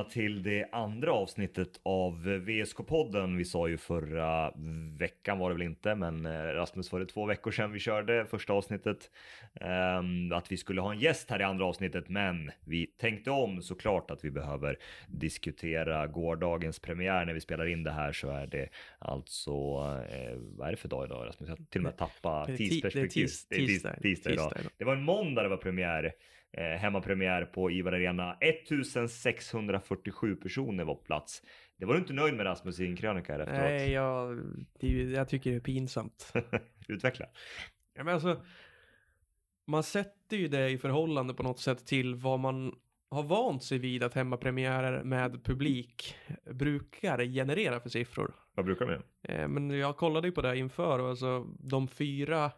Välkomna till det andra avsnittet av VSK-podden. Vi sa ju förra veckan var det väl inte, men eh, Rasmus var det två veckor sedan vi körde första avsnittet. Um, att vi skulle ha en gäst här i andra avsnittet, men vi tänkte om såklart att vi behöver diskutera gårdagens premiär. När vi spelar in det här så är det alltså, eh, vad är det för dag idag Rasmus? Jag till och med tappat tidsperspektiv. Det är tisdag, tisdag idag. Det var en måndag det var premiär eh, hemmapremiär på Ivar Arena. 1647 personer var på plats. Det var du inte nöjd med Rasmus i en krönika efteråt? Nej, jag, det, jag tycker det är pinsamt. Utveckla. Ja, men alltså, man sätter ju det i förhållande på något sätt till vad man har vant sig vid att hemmapremiärer med publik brukar generera för siffror. Vad brukar de eh, Men jag kollade ju på det inför och alltså de fyra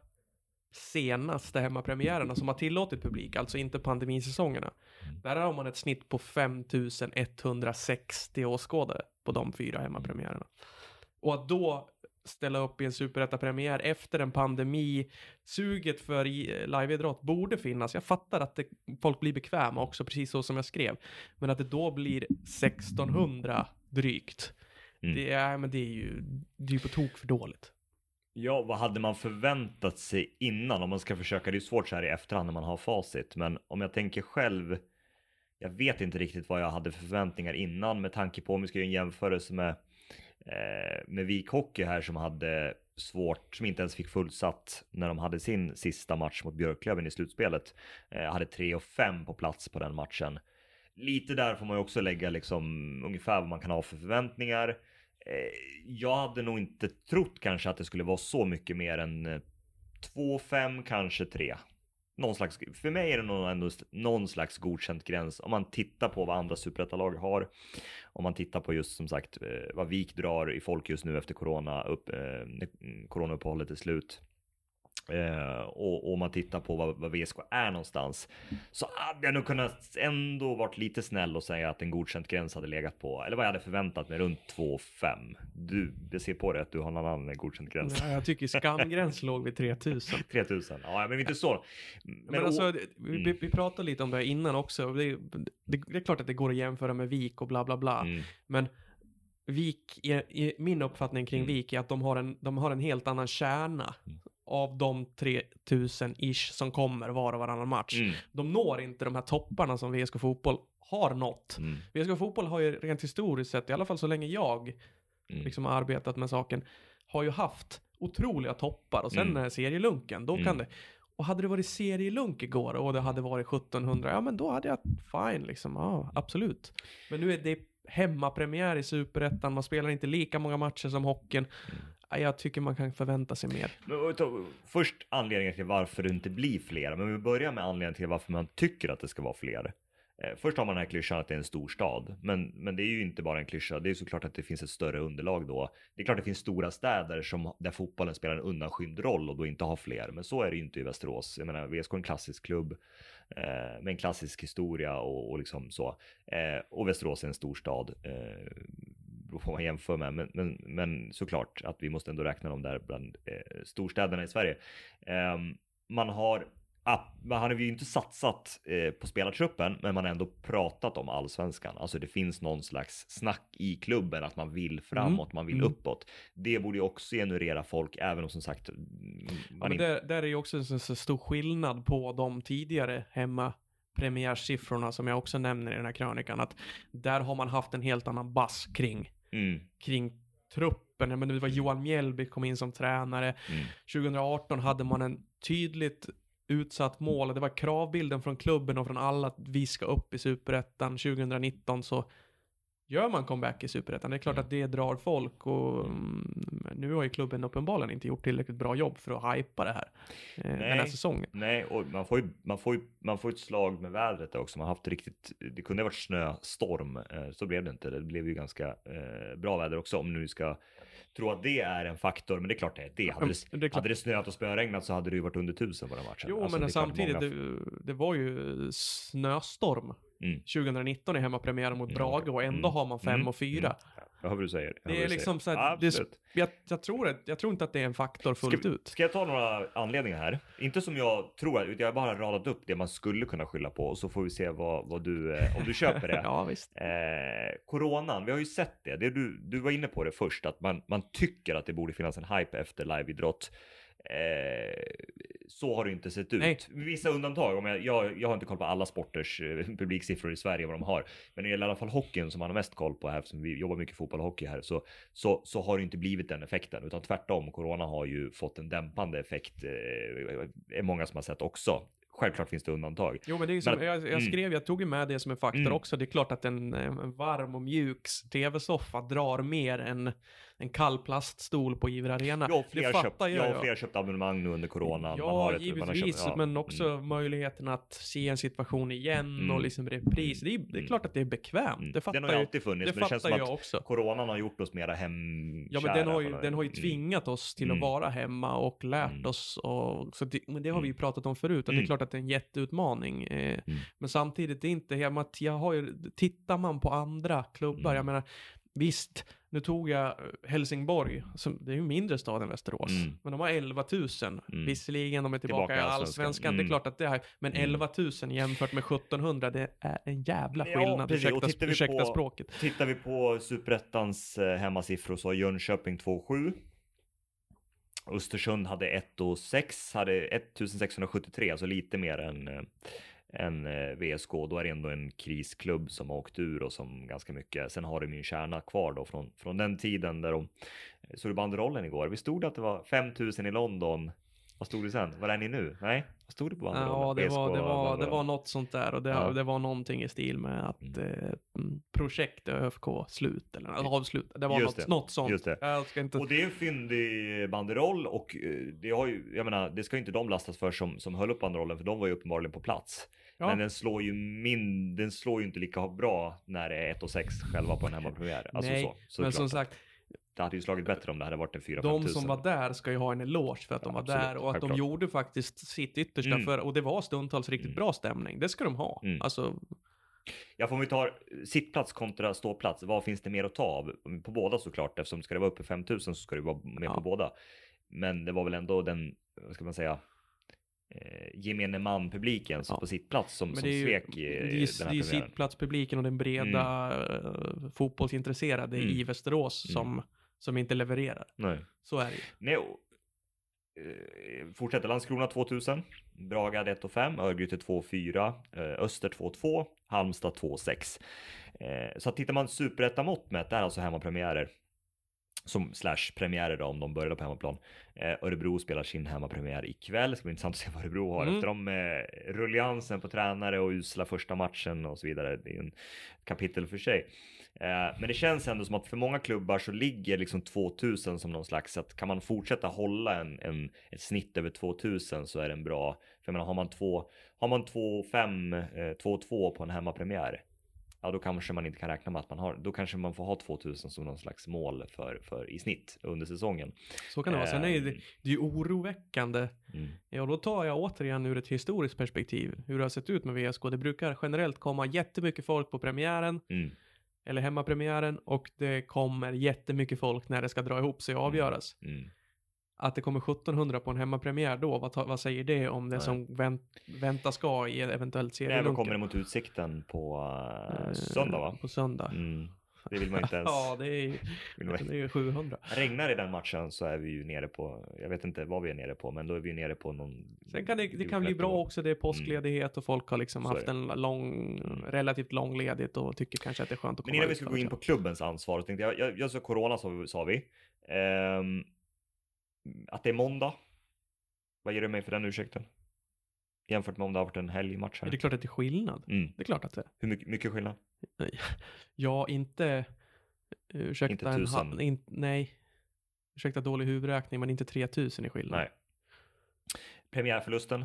senaste hemmapremiärerna som har tillåtit publik, alltså inte pandemisäsongerna. Mm. Där har man ett snitt på 5160 åskådare på de fyra hemmapremiärerna. Och att då ställa upp i en superettapremiär efter en pandemi, suget för liveidrott borde finnas. Jag fattar att det, folk blir bekväma också, precis så som jag skrev. Men att det då blir 1600 drygt. Mm. Det, är, men det är ju det är på tok för dåligt. Ja, vad hade man förväntat sig innan? Om man ska försöka, det är svårt så här i efterhand när man har facit, men om jag tänker själv, jag vet inte riktigt vad jag hade för förväntningar innan med tanke på om vi ska göra en jämförelse med, eh, med Vik Hockey här som hade svårt, som inte ens fick fullsatt när de hade sin sista match mot Björklöven i slutspelet. Eh, hade 3 och 5 på plats på den matchen. Lite där får man ju också lägga liksom ungefär vad man kan ha för förväntningar. Eh, jag hade nog inte trott kanske att det skulle vara så mycket mer än eh, 2-5, kanske 3. Någon slags, för mig är det nog ändå någon slags godkänt gräns om man tittar på vad andra superettalag har. Om man tittar på just som sagt eh, vad VIK drar i folk just nu efter corona, upp, eh, coronauppehållet är slut. Eh, och, om man tittar på vad, vad, VSK är någonstans så hade jag nog kunnat ändå varit lite snäll och säga att en godkänt gräns hade legat på, eller vad jag hade förväntat mig, runt 2,5. Du, jag ser på det att du har någon annan godkänt gräns. Ja, jag tycker skamgräns låg vid 3000. 3000, ja men inte så. Men, men alltså, vi, mm. vi, pratade lite om det innan också. Det, det, det, är klart att det går att jämföra med VIK och bla bla bla. Mm. Men Vik, i, i, min uppfattning kring mm. Vik är att de har en, de har en helt annan kärna. Mm av de 3000-ish som kommer var och varannan match. Mm. De når inte de här topparna som VSK Fotboll har nått. Mm. VSK Fotboll har ju rent historiskt sett, i alla fall så länge jag mm. liksom har arbetat med saken, har ju haft otroliga toppar och sen mm. serielunken, då kan mm. det och hade det varit serielunk igår och det hade varit 1700, ja men då hade jag fine liksom, ja absolut. Men nu är det hemmapremiär i superettan, man spelar inte lika många matcher som hockeyn. Jag tycker man kan förvänta sig mer. Först anledningen till varför det inte blir fler, men vi börjar med anledningen till varför man tycker att det ska vara fler. Eh, först har man den här klyschan att det är en stor stad, men, men det är ju inte bara en klyscha. Det är såklart att det finns ett större underlag då. Det är klart det finns stora städer som, där fotbollen spelar en undanskymd roll och då inte har fler, men så är det ju inte i Västerås. Jag menar, VSK är en klassisk klubb eh, med en klassisk historia och, och liksom så. Eh, och Västerås är en stor stad. Eh, beror på vad man jämför med, men, men, men såklart att vi måste ändå räkna dem där bland eh, storstäderna i Sverige. Eh, man har man har ju inte satsat eh, på spelartruppen, men man har ändå pratat om allsvenskan. Alltså det finns någon slags snack i klubben att man vill framåt, mm. man vill mm. uppåt. Det borde ju också generera folk, även om som sagt. Ja, men där, där är ju också en så stor skillnad på de tidigare hemma premiärsiffrorna som jag också nämner i den här krönikan, att där har man haft en helt annan bass kring mm. kring truppen. Men det var Johan Mjällby kom in som tränare. Mm. 2018 hade man en tydligt utsatt mål. Det var kravbilden från klubben och från alla att vi ska upp i superettan. 2019 så gör man comeback i superettan. Det är klart mm. att det drar folk och mm, nu har ju klubben uppenbarligen inte gjort tillräckligt bra jobb för att hypa det här. Eh, den här säsongen. Nej, och man får ju, man får ju, man får ett slag med vädret också. Man har haft riktigt, det kunde ha varit snöstorm, eh, så blev det inte. Det blev ju ganska eh, bra väder också om nu ska tro att det är en faktor, men det är klart det är det. Hade det, det, hade det snöat och spöregnat så hade det ju varit under tusen på den matchen. Jo, alltså, men samtidigt, många... det, det, var ju snöstorm mm. 2019 i hemmapremiären mot mm, Brage och ändå mm. har man 5 och 4. Mm. Jag hör vad du säger. Det är liksom så här, det, jag, jag, tror jag tror inte att det är en faktor fullt ska, ut. Ska jag ta några anledningar här? Inte som jag tror, utan jag har bara radat upp det man skulle kunna skylla på och så får vi se vad, vad du, eh, om du köper det. ja, visst. Eh, coronan, vi har ju sett det. det du, du var inne på det först, att man, man tycker att det borde finnas en hype efter liveidrott. Eh, så har det inte sett ut. Nej. Vissa undantag, om jag, jag, jag, har inte koll på alla sporters eh, publiksiffror i Sverige vad de har. Men när det gäller i alla fall hockeyn som man har mest koll på här, eftersom vi jobbar mycket fotboll och hockey här, så, så, så har det inte blivit den effekten. Utan tvärtom, corona har ju fått en dämpande effekt. Eh, är många som har sett också. Självklart finns det undantag. Jo, men det är som, men, jag, jag, mm. skrev, jag tog ju med det som en faktor mm. också. Det är klart att en, en varm och mjuk tv-soffa drar mer än en kall plaststol på Iver Arena. Ja, fler, köpt, jag, ja, fler köpt abonnemang nu under coronan. Ja, ett, givetvis, köpt, ja. men också mm. möjligheten att se en situation igen mm. och liksom repris. Det är, det är mm. klart att det är bekvämt. Mm. Det fattar den har ju alltid funnits, det men det känns som att också. coronan har gjort oss mera hemkära. Ja, men den har ju, den har ju tvingat oss till att vara hemma och lärt oss. Och, så det, men det har vi ju pratat om förut, och det är klart att det är en jätteutmaning. Eh, men samtidigt, det är inte jag har ju, tittar man på andra klubbar, jag menar, Visst, nu tog jag eh, Helsingborg, som, det är ju mindre stad än Västerås, mm. men de har 11 000. Mm. Visserligen, de är tillbaka, tillbaka i allsvenskan, mm. det är mm. klart att det är, men 11 mm. 000 jämfört med 1700, det är en jävla skillnad, ja, ursäkta, ursäkta på, språket. Tittar vi på superettans eh, hemmasiffror så har Jönköping 2,7. Östersund hade 1 och 6, hade 1673, alltså lite mer än en eh, VSK, då är det ändå en krisklubb som har åkt ur och som ganska mycket. Sen har de min kärna kvar då från, från den tiden där de eh, såg banderollen igår. Vi stod att det var 5000 i London. Vad stod det sen? Var är ni nu? Nej, vad stod det på banderollen? Ja, det var, det var, det var något sånt där och det, ja. det var någonting i stil med att mm. eh, projekt ÖFK slut eller avslut. Det var något, det. något sånt. Just det. Jag ska inte... Och det är en fyndig banderoll och eh, det har ju, jag menar, det ska inte de lastas för som, som höll upp banderollen för de var ju uppenbarligen på plats. Ja. Men den slår ju min, den slår ju inte lika bra när det är 1 och 6 själva på en hemmapremiär. Alltså Nej, så, men som sagt. Det hade ju slagit bättre om det hade varit en 4 De som var där ska ju ha en eloge för att ja, de var absolut, där och att självklart. de gjorde faktiskt sitt yttersta mm. för, och det var stundtals riktigt mm. bra stämning. Det ska de ha. Mm. Alltså, Ja, får vi ta sittplats kontra ståplats, vad finns det mer att ta av? På båda såklart, eftersom ska det vara uppe 5000 så ska det vara med ja. på båda. Men det var väl ändå den, vad ska man säga, eh, gemene man-publiken ja. på sitt plats som, som ju, svek i, det är, den här Det är sittplatspubliken och den breda mm. uh, fotbollsintresserade mm. i Västerås mm. som, som inte levererar. Nej. Så är det ju. Nej, uh, fortsätter Landskrona 2000, Braga 1 5, Örgryte 2 4, uh, Öster 2 2, Halmstad 2 6. Uh, så tittar man superetta mått med, det är alltså hemmapremiärer som slash premiärer då om de började på hemmaplan. Eh, Örebro spelar sin hemmapremiär ikväll. Det ska bli intressant att se vad Örebro har mm. efter de eh, rulliansen på tränare och usla första matchen och så vidare. Det är en kapitel för sig. Eh, men det känns ändå som att för många klubbar så ligger liksom 2000 som någon slags att kan man fortsätta hålla en, en ett snitt över 2000 så är det en bra. För jag menar, har man två, har man 2-5, eh, 2-2 på en hemmapremiär ja då kanske man inte kan räkna med att man har, då kanske man får ha 2000 som någon slags mål för, för i snitt under säsongen. Så kan det vara. Sen är det, ehm. det är ju oroväckande. Mm. Ja, då tar jag återigen ur ett historiskt perspektiv hur det har sett ut med VSK. Det brukar generellt komma jättemycket folk på premiären. Mm. Eller hemmapremiären och det kommer jättemycket folk när det ska dra ihop sig och avgöras. Mm. mm att det kommer 1700 på en hemmapremiär då, vad, vad säger det om det Nej. som vänt, väntas ska i eventuellt serielunken? Nej, kommer det mot Utsikten på uh, söndag va? På söndag. Mm. Det vill man inte ens. ja, det är, det är 700. Regnar i den matchen så är vi ju nere på, jag vet inte vad vi är nere på, men då är vi nere på någon. Sen kan det, det kan bli bra också, det är påskledighet och folk har liksom så haft en lång, mm. relativt lång ledighet och tycker kanske att det är skönt att komma Men innan vi ska gå in på klubbens ansvar, så tänkte jag, jag, jag sa corona sa, sa vi. Um, att det är måndag. Vad ger du mig för den ursäkten? Jämfört med om det har varit en helgmatch här. Det är klart att det är skillnad. Mm. Det är klart att det är. Hur mycket, mycket skillnad? Ja, inte... Ursäkta, inte tusen? En, in, nej. ursäkta dålig huvudräkning, men inte 3000 i skillnad. Nej. Premiärförlusten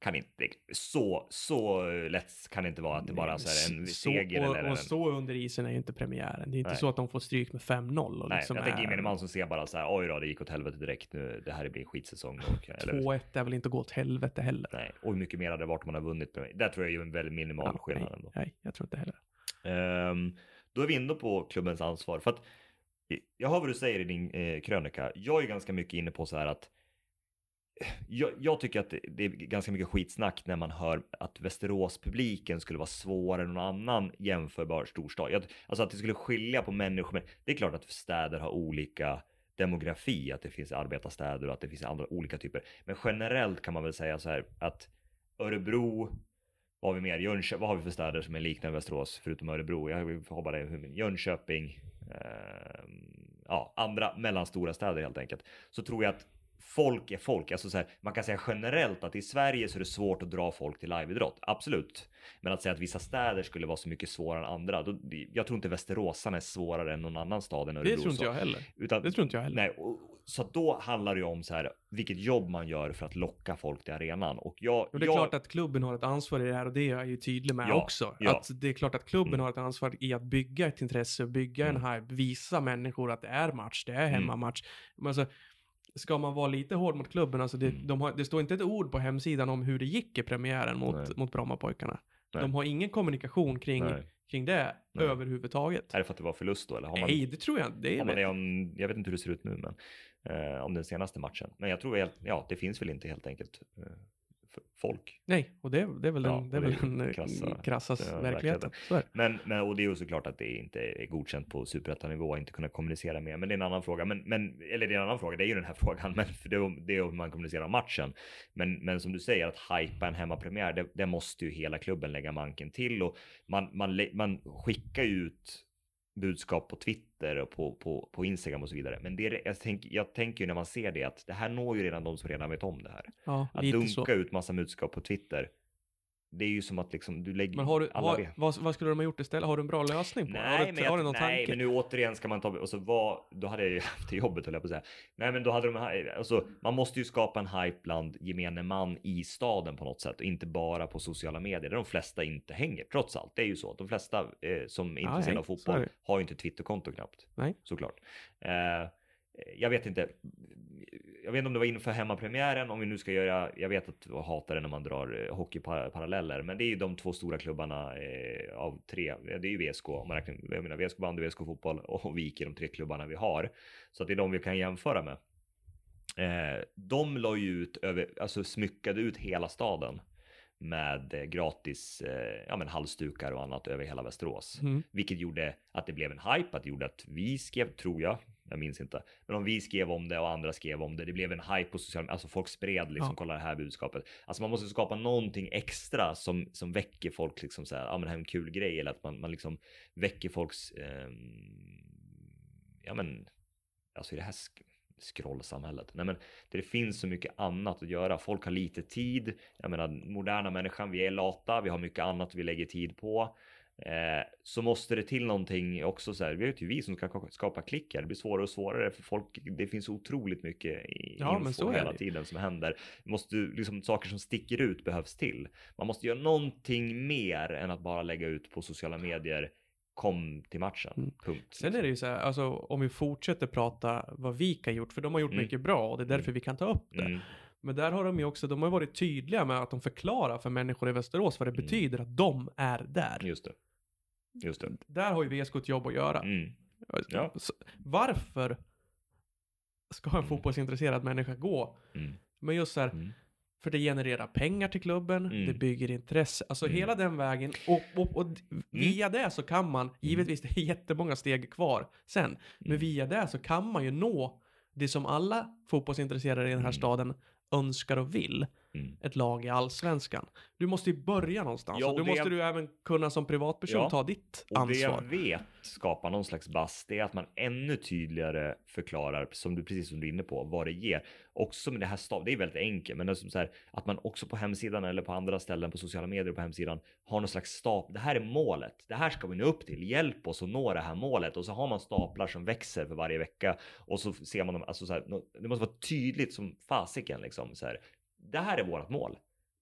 kan inte, så, så lätt kan det inte vara att det bara är en seger. Och, eller och stå under isen är ju inte premiären. Det är inte Nej. så att de får stryk med 5-0. Nej, liksom jag tänker gemene man som ser bara så här, oj då, det gick åt helvete direkt nu, det här blir en skitsäsong. 2-1 är väl inte att gå åt helvete heller. Nej, och hur mycket mer hade det varit om man har vunnit. Där tror jag är en väldigt minimal ja, skillnad nej, ändå. Nej, jag tror inte heller. Um, då är vi inne på klubbens ansvar. För att jag hör vad du säger i din eh, krönika. Jag är ganska mycket inne på så här att jag, jag, tycker att det är ganska mycket skitsnack när man hör att Västerås-publiken skulle vara svårare än någon annan jämförbar storstad. Jag, alltså att det skulle skilja på människor. Men det är klart att städer har olika demografi, att det finns arbetarstäder och att det finns andra olika typer. Men generellt kan man väl säga så här att Örebro, vad har vi mer? Jönköping, vad har vi för städer som är liknande Västerås förutom Örebro? Jag har bara det Jönköping, eh, ja, andra mellanstora städer helt enkelt. Så tror jag att folk är folk. Alltså så här, man kan säga generellt att i Sverige så är det svårt att dra folk till liveidrott. Absolut. Men att säga att vissa städer skulle vara så mycket svårare än andra. Då, jag tror inte Västeråsarna är svårare än någon annan stad än Örebro. Det tror inte jag heller. Utan, det tror inte jag heller. Nej, och, så då handlar det ju om så här, vilket jobb man gör för att locka folk till arenan. Och, jag, och det är jag... klart att klubben har ett ansvar i det här och det är jag ju tydlig med ja, också. Ja. Att det är klart att klubben mm. har ett ansvar i att bygga ett intresse, bygga mm. en hype, visa människor att det är match, det är mm. hemmamatch. Mm. Alltså, ska man vara lite hård mot klubben, alltså det, mm. de har, det står inte ett ord på hemsidan om hur det gick i premiären mot, mot Brommapojkarna. De har ingen kommunikation kring, kring det Nej. överhuvudtaget. Är det för att det var förlust då? Eller har man, Nej, det tror jag det är. man om, jag vet inte hur det ser ut nu, men eh, om den senaste matchen. Men jag tror, ja, det finns väl inte helt enkelt eh, folk. Nej, och det, det är väl den, det är väl den eh, krassa, krassa verkligheten. Men, men, och det är ju såklart att det inte är godkänt på superettanivå, inte kunna kommunicera med. Men det är en annan fråga. Men, men, eller det är en annan fråga, det är ju den här frågan, men för det, är, det är hur man kommunicerar matchen. Men, men som du säger, att hypa en hemmapremiär, det, det måste ju hela klubben lägga manken till. Och man, man, man skickar ju ut budskap på Twitter och på, på, på Instagram och så vidare. Men det, jag, tänk, jag tänker ju när man ser det att det här når ju redan de som redan vet om det här. Ja, att dunka så. ut massa budskap på Twitter det är ju som att liksom du lägger Men har du, har, vad, vad, skulle de ha gjort istället? Har du en bra lösning på nej, du, men jag, har nej, men nu återigen ska man ta, och så vad, då hade jag ju haft det jobbet höll jag på att säga. Nej, men då hade de, alltså man måste ju skapa en hype bland gemene man i staden på något sätt och inte bara på sociala medier där de flesta inte hänger, trots allt. Det är ju så, de flesta eh, som är intresserade av fotboll har ju inte Twitterkonto knappt. Nej. Såklart. Eh, jag vet inte. Jag vet inte om det var inför hemmapremiären, om vi nu ska göra, jag vet att jag hatar det när man drar eh, hockeyparalleller, men det är ju de två stora klubbarna eh, av tre, det är ju VSK, om man räknar, jag menar VSK bandy, VSK fotboll och VIK är de tre klubbarna vi har. Så att det är de vi kan jämföra med. Eh, de la ju ut över, alltså smyckade ut hela staden med eh, gratis eh, ja, men halsdukar och annat över hela Västerås. Mm. Vilket gjorde att det blev en hype, att det gjorde att vi skrev, tror jag, jag minns inte. Men om vi skrev om det och andra skrev om det, det blev en hype på sociala medier, alltså folk spred liksom, ja. kolla det här budskapet. Alltså man måste skapa någonting extra som, som väcker folk liksom så här, ja men det här är en kul grej eller att man, man liksom väcker folks, eh, ja men, alltså i det här scrollsamhället. Nej men det finns så mycket annat att göra. Folk har lite tid. Jag menar moderna människan, vi är lata, vi har mycket annat vi lägger tid på. Eh, så måste det till någonting också så här. Vi vet ju vi som ska skapa klickar. Det blir svårare och svårare för folk. Det finns otroligt mycket ja, info men så hela tiden som händer. Måste liksom saker som sticker ut behövs till. Man måste göra någonting mer än att bara lägga ut på sociala medier kom till matchen. Mm. Punkt. Sen är det ju så här, alltså om vi fortsätter prata vad VIK har gjort, för de har gjort mm. mycket bra och det är därför mm. vi kan ta upp det. Mm. Men där har de ju också, de har varit tydliga med att de förklarar för människor i Västerås vad det mm. betyder att de är där. Just det. Just det. Där har ju VSK ett jobb att göra. Mm. Ja. varför ska en mm. fotbollsintresserad människa gå? Mm. Men just så här, mm. för det genererar pengar till klubben, mm. det bygger intresse, alltså mm. hela den vägen. Och, och, och via det så kan man, givetvis det är jättemånga steg kvar sen, men via det så kan man ju nå det som alla fotbollsintresserade i den här staden önskar och vill. Mm. ett lag i allsvenskan. Du måste ju börja någonstans. Ja, och då måste jag... du även kunna som privatperson ja, ta ditt och ansvar. Och det jag vet skapar någon slags bass, det är att man ännu tydligare förklarar, som du precis som du är inne på, vad det ger. Också med det här stav, det är väldigt enkelt, men det är som så här, att man också på hemsidan eller på andra ställen på sociala medier på hemsidan har någon slags stap. Det här är målet. Det här ska vi nå upp till. Hjälp oss att nå det här målet och så har man staplar som växer för varje vecka och så ser man dem. Alltså så här, det måste vara tydligt som fasiken liksom så här. Det här är vårt mål.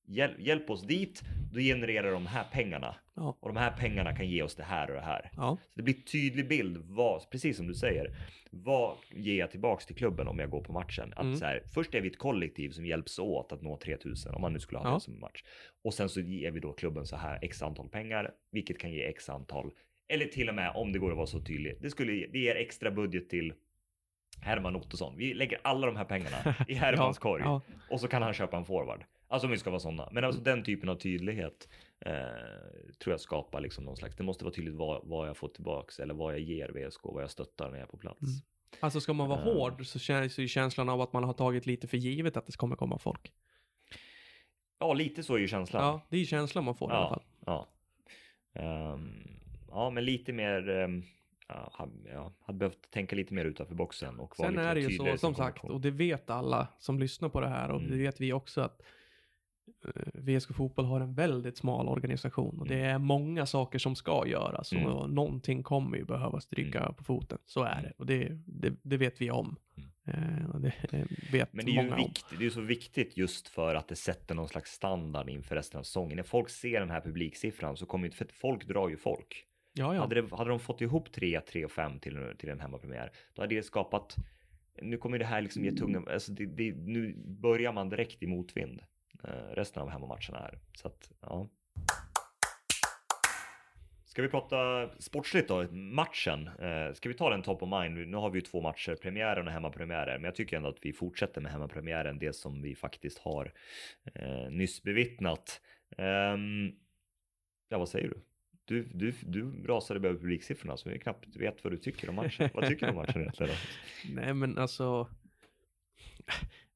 Hjälp, hjälp oss dit, då genererar de här pengarna. Ja. Och de här pengarna kan ge oss det här och det här. Ja. Så det blir tydlig bild, vad, precis som du säger. Vad ger jag tillbaks till klubben om jag går på matchen? Att mm. så här, först är vi ett kollektiv som hjälps åt att nå 3000 om man nu skulle ha ja. det som match. Och sen så ger vi då klubben så här x antal pengar, vilket kan ge x antal. Eller till och med om det går att vara så tydligt. Det skulle det ger extra budget till Herman Ottosson. Vi lägger alla de här pengarna i Hermans korg och så kan han köpa en forward. Alltså om vi ska vara sådana. Men alltså den typen av tydlighet eh, tror jag skapar liksom någon slags, det måste vara tydligt vad, vad jag får tillbaks eller vad jag ger VSK, vad jag stöttar när jag är på plats. Mm. Alltså ska man vara uh, hård så känns ju känslan av att man har tagit lite för givet att det kommer komma folk. Ja, lite så är ju känslan. Ja, det är ju känslan man får ja, i alla fall. Ja. Um, ja, men lite mer um, ja, hade, hade behövt tänka lite mer utanför boxen. Och Sen är det ju så, som sagt, och det vet alla som lyssnar på det här och mm. det vet vi också att Eh, VSK Fotboll har en väldigt smal organisation och det mm. är många saker som ska göras och mm. någonting kommer ju behöva stryka mm. på foten. Så är det och det, det, det vet vi om. Mm. Eh, det vet Men det är ju viktigt, det är så viktigt just för att det sätter någon slags standard inför resten av säsongen. När folk ser den här publiksiffran så kommer ju, för folk drar ju folk. Ja, ja. Hade, det, hade de fått ihop 3, 3 och 5 till, till en hemmapremiär, då hade det skapat nu kommer det här liksom ge tunga, alltså det, det, nu börjar man direkt i motvind. Eh, resten av hemmamatcherna här. Så att, ja. Ska vi prata sportsligt då, matchen? Eh, ska vi ta den top of mind? Nu har vi ju två matcher, premiären och hemmapremiären, men jag tycker ändå att vi fortsätter med hemmapremiären, det som vi faktiskt har eh, nyss bevittnat. Eh, ja, vad säger du? Du, du, du rasade över publiksiffrorna så vi knappt vet vad du tycker om matchen. vad tycker du om matchen egentligen? Nej, men alltså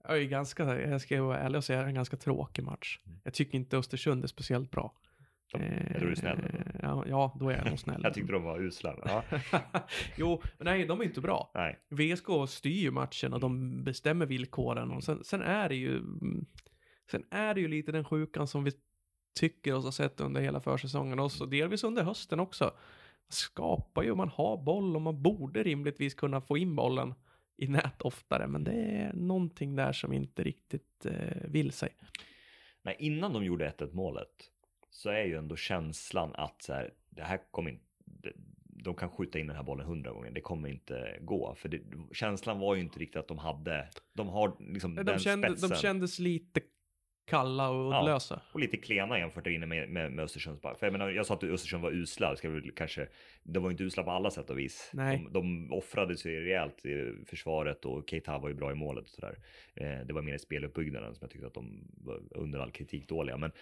jag är ganska, jag ska vara ärlig och säga, en ganska tråkig match. Mm. Jag tycker inte Östersund är speciellt bra. Ja, är du snäll? Eh, ja, ja, då är jag nog snäll. jag tyckte de var usla. Ja. jo, nej, de är inte bra. Nej. VSK styr matchen och de bestämmer villkoren. Och sen, sen, är det ju, sen är det ju lite den sjukan som vi tycker oss ha sett under hela försäsongen och så delvis under hösten också. Skapar ju, man har boll och man borde rimligtvis kunna få in bollen i nät oftare, men det är någonting där som inte riktigt eh, vill sig. Nej, innan de gjorde 1-1 målet så är ju ändå känslan att så här, det här kommer inte, de kan skjuta in den här bollen hundra gånger, det kommer inte gå. För det, känslan var ju inte riktigt att de hade, de har liksom de den kände, spetsen. De kändes lite kalla och. Ja, och lite klena jämfört med, med, med Östersunds För jag menar, jag sa att Östersund var usla, ska väl kanske, de var inte usla på alla sätt och vis. Nej. De, de offrade sig rejält i försvaret och Keita var ju bra i målet och sådär. Eh, det var mer i speluppbyggnaden som jag tyckte att de var under all kritik dåliga. Men,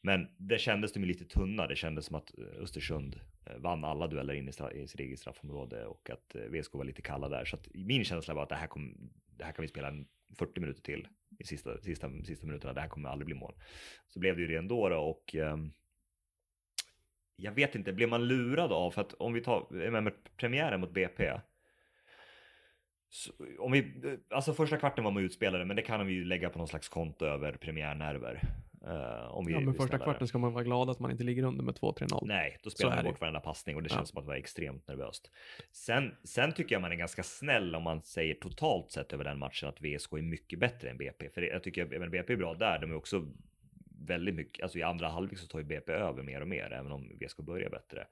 men det kändes de lite tunna. Det kändes som att Östersund eh, vann alla dueller in i, straff, i sitt eget straffområde och att eh, VSK var lite kalla där. Så att min känsla var att det här, kom, det här kan vi spela 40 minuter till i sista, sista, sista minuterna. Det här kommer aldrig bli mål. Så blev det ju det ändå då och eh, jag vet inte, blev man lurad av för att om vi tar med, premiären mot BP. Så, om vi, eh, alltså första kvarten var man utspelade, men det kan vi ju lägga på någon slags konto över premiärnerver. Uh, om vi, ja, men första kvarten ska man vara glad att man inte ligger under med 2-3-0. Nej, då spelar man bort varenda passning och det ja. känns som att det var extremt nervöst. Sen, sen tycker jag man är ganska snäll om man säger totalt sett över den matchen att VSK är mycket bättre än BP. För jag tycker att BP är bra där. De är också väldigt mycket, alltså i andra halvlek så tar ju BP över mer och mer, även om VSK börjar bättre.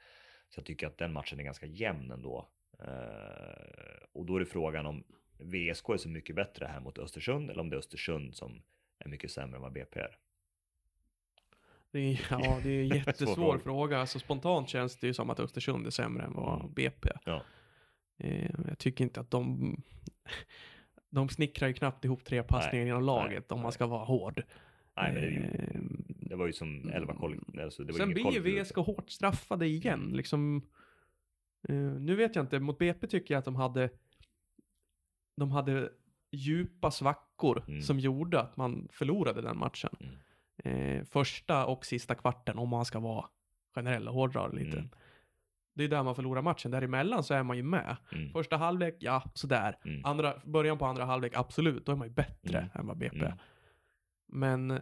Så jag tycker att den matchen är ganska jämn ändå. Uh, och då är det frågan om VSK är så mycket bättre här mot Östersund eller om det är Östersund som är mycket sämre än vad BP är. Det är, ja, det är en jättesvår fråga. Alltså, spontant känns det ju som att Östersund är sämre än vad mm. BP ja. eh, Jag tycker inte att de... De snickrar ju knappt ihop tre passningar inom laget nej, om man ska vara hård. Nej, men det, ju, eh, det var ju som 11 koll. Alltså, det var sen blir ju VSK hårt straffade igen. Liksom, eh, nu vet jag inte, mot BP tycker jag att de hade... De hade djupa svackor mm. som gjorde att man förlorade den matchen. Mm. Eh, första och sista kvarten, om man ska vara generell och hårdra lite. Mm. Det är där man förlorar matchen. Däremellan så är man ju med. Mm. Första halvlek, ja, sådär. Mm. Andra, början på andra halvlek, absolut. Då är man ju bättre mm. än vad BP är. Men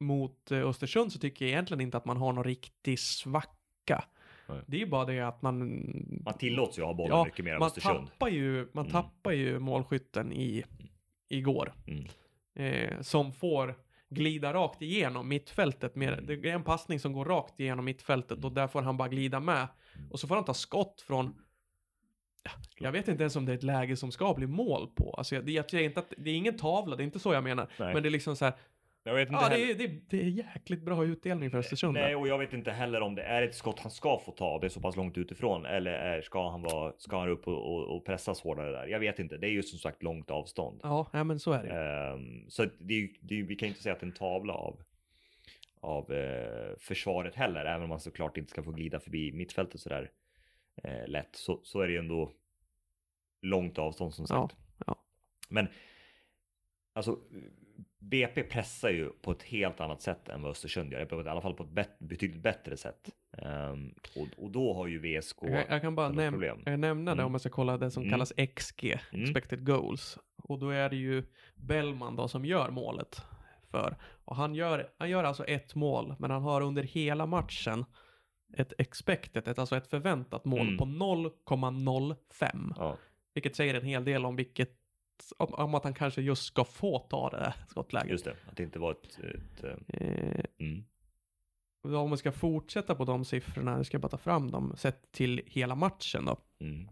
mot eh, Östersund så tycker jag egentligen inte att man har någon riktig svacka. Nej. Det är ju bara det att man... Man tillåts ju ha bollen ja, mycket mer än man Östersund. Tappar ju, man mm. tappar ju målskytten i, igår. Mm. Eh, som får glida rakt igenom mittfältet. Med, mm. det är en passning som går rakt igenom mittfältet och mm. där får han bara glida med. Mm. Och så får han ta skott från jag vet inte ens om det är ett läge som ska bli mål på. Alltså jag, jag säger inte att det är ingen tavla, det är inte så jag menar. Nej. Men det är liksom så här, jag vet inte ja, det är, det, det, är jäkligt bra utdelning för Östersund. Nej, och jag vet inte heller om det är ett skott han ska få ta. Det är så pass långt utifrån. Eller är, ska han vara, ska han upp och, och, och, pressas hårdare där? Jag vet inte. Det är ju som sagt långt avstånd. Ja, ja men så är det. Um, så det är, det är, vi kan inte säga att det är en tavla av av eh, försvaret heller, även om man såklart inte ska få glida förbi mittfältet sådär eh, lätt, så, så är det ju ändå långt avstånd som sagt. Ja, ja. Men alltså BP pressar ju på ett helt annat sätt än vad Östersund gör, i alla fall på ett bet betydligt bättre sätt. Um, och, och, då har ju VSK Jag, jag kan bara näm problem. nämna mm. det om man ska kolla det som mm. kallas XG, mm. expected goals. Och då är det ju Bellman då som gör målet för. Och han gör, han gör alltså ett mål, men han har under hela matchen ett expected, ett, alltså ett förväntat mål mm. på 0,05. Ja. Vilket säger en hel del om vilket om, om, att han kanske just ska få ta det där skottläget. Just det, att det inte var ett... ett eh, mm. Om vi ska fortsätta på de siffrorna, nu ska jag bara ta fram dem, sett till hela matchen då. Mm.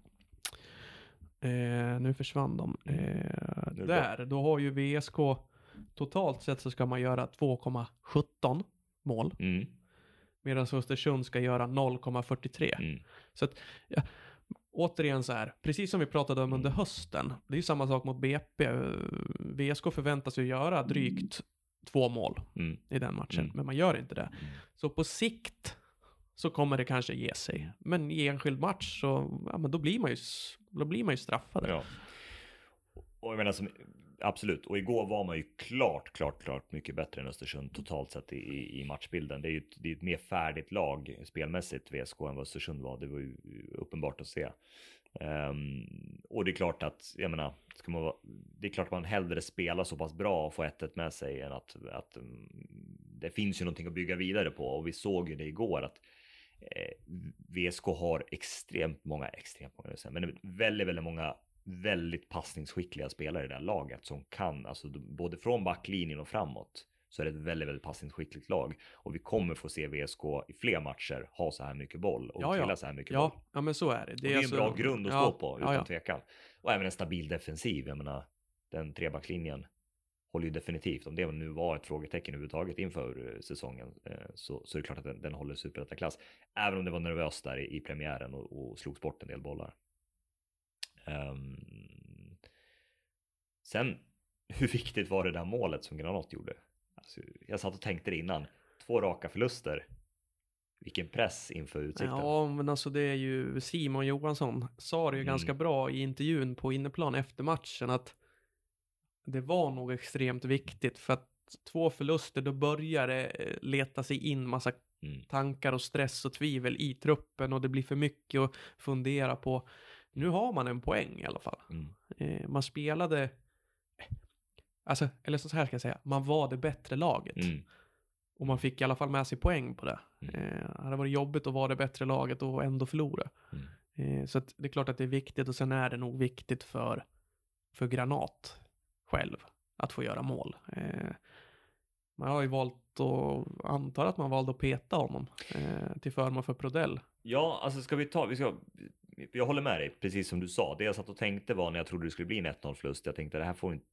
Eh, nu försvann de. Eh, där, då har ju VSK totalt sett så ska man göra 2,17 mål. Mm. Medan Östersund ska göra 0,43. Mm. Så att, ja, återigen så här, precis som vi pratade om under mm. hösten, det är ju samma sak mot BP. VSK förväntas ju göra drygt två mål mm. i den matchen, mm. men man gör inte det. Mm. Så på sikt så kommer det kanske ge sig. Men i enskild match så, ja men då blir man ju, då blir man ju straffade. Ja. Och jag menar som Absolut, och igår var man ju klart, klart, klart mycket bättre än Östersund totalt sett i, i matchbilden. Det är ju ett, det är ett mer färdigt lag spelmässigt, VSK, än vad Östersund var. Det var ju uppenbart att se. Um, och det är klart att, jag menar, ska man vara, det är klart att man hellre spelar så pass bra och får 1 med sig än att, att um, det finns ju någonting att bygga vidare på. Och vi såg ju det igår att eh, VSK har extremt många, extremt många, men väldigt, väldigt många väldigt passningsskickliga spelare i det här laget som kan, alltså både från backlinjen och framåt så är det ett väldigt, väldigt passningsskickligt lag och vi kommer få se VSK i fler matcher ha så här mycket boll och ja, ja. så här mycket ja, boll. Ja, men så är det. Det, är, det är alltså... en bra grund att ja, stå på utan ja, tvekan. Och även en stabil defensiv. Jag menar, den trebacklinjen håller ju definitivt, om det nu var ett frågetecken överhuvudtaget inför eh, säsongen, eh, så, så är det klart att den, den håller superettaklass. Även om det var nervöst där i, i premiären och, och slogs bort en del bollar. Um, sen, hur viktigt var det där målet som Granat gjorde? Alltså, jag satt och tänkte det innan. Två raka förluster. Vilken press inför utsikten. Ja, men alltså det är ju Simon Johansson sa det ju mm. ganska bra i intervjun på inneplan efter matchen att det var nog extremt viktigt för att två förluster då börjar det eh, leta sig in massa mm. tankar och stress och tvivel i truppen och det blir för mycket att fundera på nu har man en poäng i alla fall. Mm. Eh, man spelade, alltså, eller så här ska jag säga, man var det bättre laget. Mm. Och man fick i alla fall med sig poäng på det. Mm. Eh, det hade varit jobbigt att vara det bättre laget och ändå förlora. Mm. Eh, så det är klart att det är viktigt och sen är det nog viktigt för, för Granat själv att få göra mål. Eh, man har ju valt att, antar att man valde att peta honom eh, till förmån för Prodell. Ja, alltså ska vi ta, vi ska jag håller med dig, precis som du sa. Det jag satt och tänkte var när jag trodde det skulle bli en 1-0 förlust. Jag tänkte det här får inte,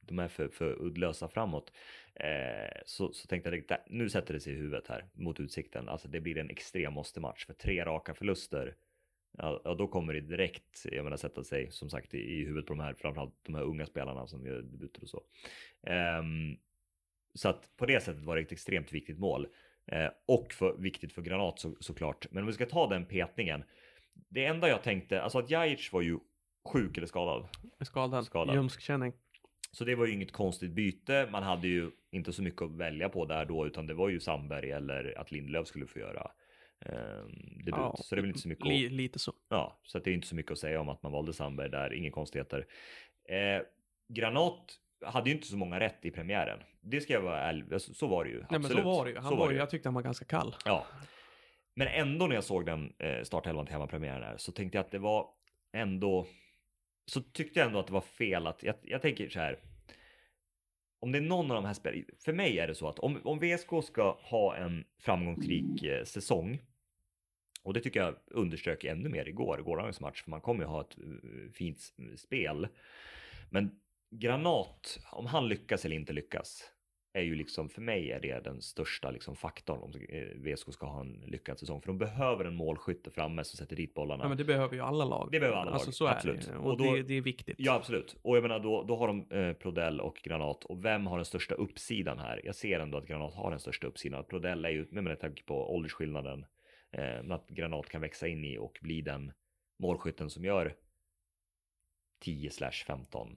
de är för, för uddlösa framåt. Eh, så, så tänkte jag, nu sätter det sig i huvudet här mot utsikten. Alltså det blir en extrem måste-match för tre raka förluster. Ja, ja, då kommer det direkt, jag menar sätta sig som sagt i, i huvudet på de här, framförallt de här unga spelarna som gör debuter och så. Eh, så att på det sättet var det ett extremt viktigt mål. Eh, och för, viktigt för Granat så, såklart. Men om vi ska ta den petningen det enda jag tänkte, alltså att Jajic var ju sjuk eller skadad. Skadad. skadad. Ljumskkänning. Så det var ju inget konstigt byte. Man hade ju inte så mycket att välja på där då, utan det var ju Sandberg eller att Lindelöf skulle få göra eh, debut. Ja, så det är väl inte så mycket. Li, lite så. Ja, så det är inte så mycket att säga om att man valde Sandberg där. Inga konstigheter. Eh, Granat hade ju inte så många rätt i premiären. Det ska jag vara ärlig, så var det ju. Nej, absolut. men så var det ju. Han så var, ju, jag tyckte han var ganska kall. Ja. Men ändå när jag såg den eh, startelvan till hemmapremiären här så tänkte jag att det var ändå så tyckte jag ändå att det var fel att jag, jag tänker så här. Om det är någon av de här spelarna, för mig är det så att om, om VSK ska ha en framgångsrik eh, säsong och det tycker jag underströk ännu mer igår, gårdagens match, för man kommer ju ha ett eh, fint spel. Men Granat, om han lyckas eller inte lyckas, är ju liksom för mig är det den största liksom faktorn om eh, VSK ska ha en lyckad säsong. För de behöver en målskytte framme som sätter dit bollarna. Ja, men det behöver ju alla lag. Det behöver alla alltså, lag, så absolut. Är det. Och, och då, det, det, är viktigt. Ja, absolut. Och jag menar, då, då har de eh, Prodell och Granat. Och vem har den största uppsidan här? Jag ser ändå att Granat har den största uppsidan. Prodell är ju, med tanke på åldersskillnaden, eh, att Granat kan växa in i och bli den målskytten som gör 10 15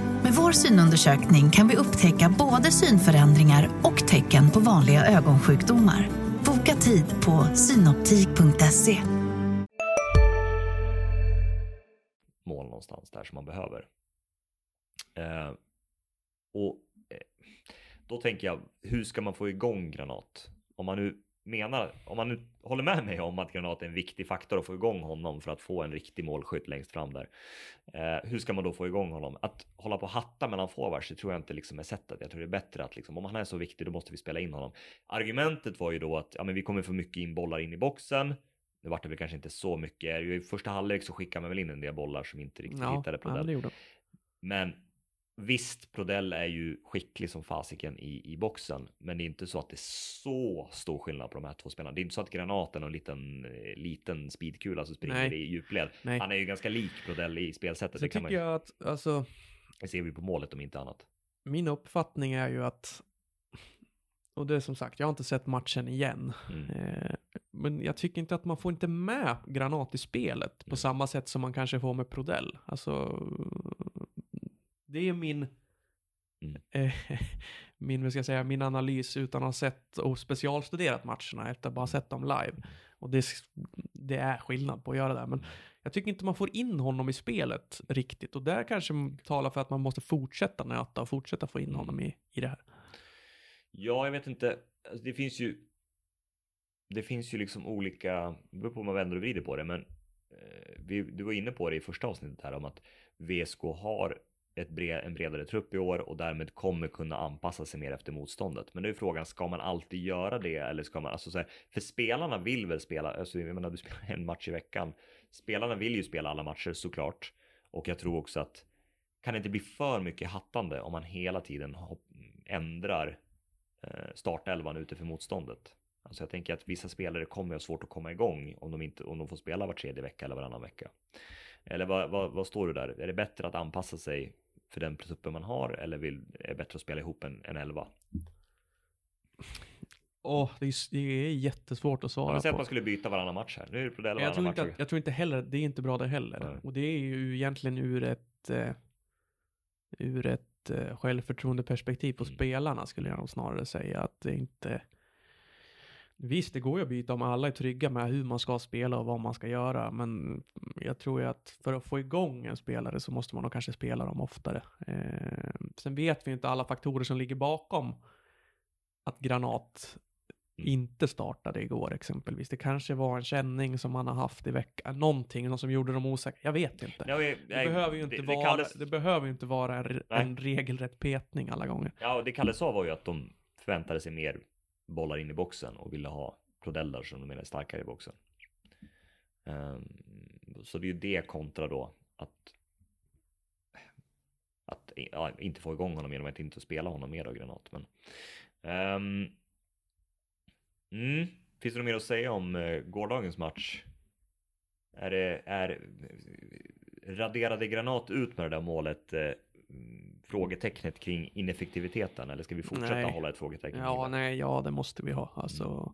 Med vår synundersökning kan vi upptäcka både synförändringar och tecken på vanliga ögonsjukdomar. Boka tid på synoptik.se. Mål någonstans där som man behöver. Eh, och eh, då tänker jag, hur ska man få igång Granat? Om man nu menar, om man nu håller med mig om att Granat är en viktig faktor att få igång honom för att få en riktig målskytt längst fram där. Eh, hur ska man då få igång honom? Att hålla på och hatta mellan forwards, det tror jag inte liksom är sättet. Jag tror det är bättre att liksom, om han är så viktig, då måste vi spela in honom. Argumentet var ju då att ja, men vi kommer få mycket inbollar in i boxen. Nu vart det väl kanske inte så mycket. I första halvlek så skickade man väl in en del bollar som inte riktigt ja, hittade på ja, den. Men Visst, Prodell är ju skicklig som fasiken i, i boxen, men det är inte så att det är så stor skillnad på de här två spelarna. Det är inte så att granaten och en liten, eh, liten speedkula som springer Nej. i djupled. Nej. Han är ju ganska lik Prodell i spelsättet. Så det tycker man... jag att, alltså. Det ser vi på målet om inte annat. Min uppfattning är ju att, och det är som sagt, jag har inte sett matchen igen. Mm. Eh, men jag tycker inte att man får inte med granat i spelet på mm. samma sätt som man kanske får med Prodell. Alltså, det är min, mm. eh, min, vad ska jag säga, min analys utan att ha sett och specialstuderat matcherna efter att bara sett dem live. Och det, det är skillnad på att göra det. Men jag tycker inte man får in honom i spelet riktigt. Och där kanske talar för att man måste fortsätta nöta och fortsätta få in honom i, i det här. Ja, jag vet inte. Alltså, det finns ju. Det finns ju liksom olika, det beror på hur man vänder och vrider på det, men eh, vi, du var inne på det i första avsnittet här om att VSK har ett bre en bredare trupp i år och därmed kommer kunna anpassa sig mer efter motståndet. Men nu är frågan, ska man alltid göra det eller ska man, alltså så här, för spelarna vill väl spela, alltså jag menar du spelar en match i veckan. Spelarna vill ju spela alla matcher såklart. Och jag tror också att kan det inte bli för mycket hattande om man hela tiden ändrar eh, startelvan ute för motståndet. Alltså jag tänker att vissa spelare kommer ha svårt att komma igång om de inte om de får spela var tredje vecka eller varannan vecka. Eller vad, vad, vad, står du där? Är det bättre att anpassa sig för den truppen man har eller vill, är bättre att spela ihop en, en elva? Oh, det, är, det är jättesvårt att svara på. att man skulle byta varannan match här. Nu är det jag, tror inte att, jag tror inte heller, det är inte bra det heller. Nej. Och det är ju egentligen ur ett, eh, ur ett eh, självförtroendeperspektiv på mm. spelarna skulle jag nog snarare säga att det inte Visst, det går ju att byta om alla är trygga med hur man ska spela och vad man ska göra, men jag tror ju att för att få igång en spelare så måste man nog kanske spela dem oftare. Eh, sen vet vi inte alla faktorer som ligger bakom att Granat mm. inte startade igår exempelvis. Det kanske var en känning som man har haft i veckan, någonting någon som gjorde dem osäkra. Jag vet inte. Ja, det, behöver ju inte det, vara, kallas... det behöver ju inte vara en, en regelrätt petning alla gånger. Ja, och det Kalle sa var ju att de förväntade sig mer bollar in i boxen och ville ha Prodeller som de menar är starkare i boxen. Um, så det är ju det kontra då att att ja, inte få igång honom genom att inte spela honom mer av Granat. Men, um, mm, finns det något mer att säga om uh, gårdagens match? Är, det, är raderade Granat ut med det där målet? Uh, frågetecknet kring ineffektiviteten eller ska vi fortsätta nej. hålla ett frågetecken? Ja, nej, ja, det måste vi ha. Alltså, mm.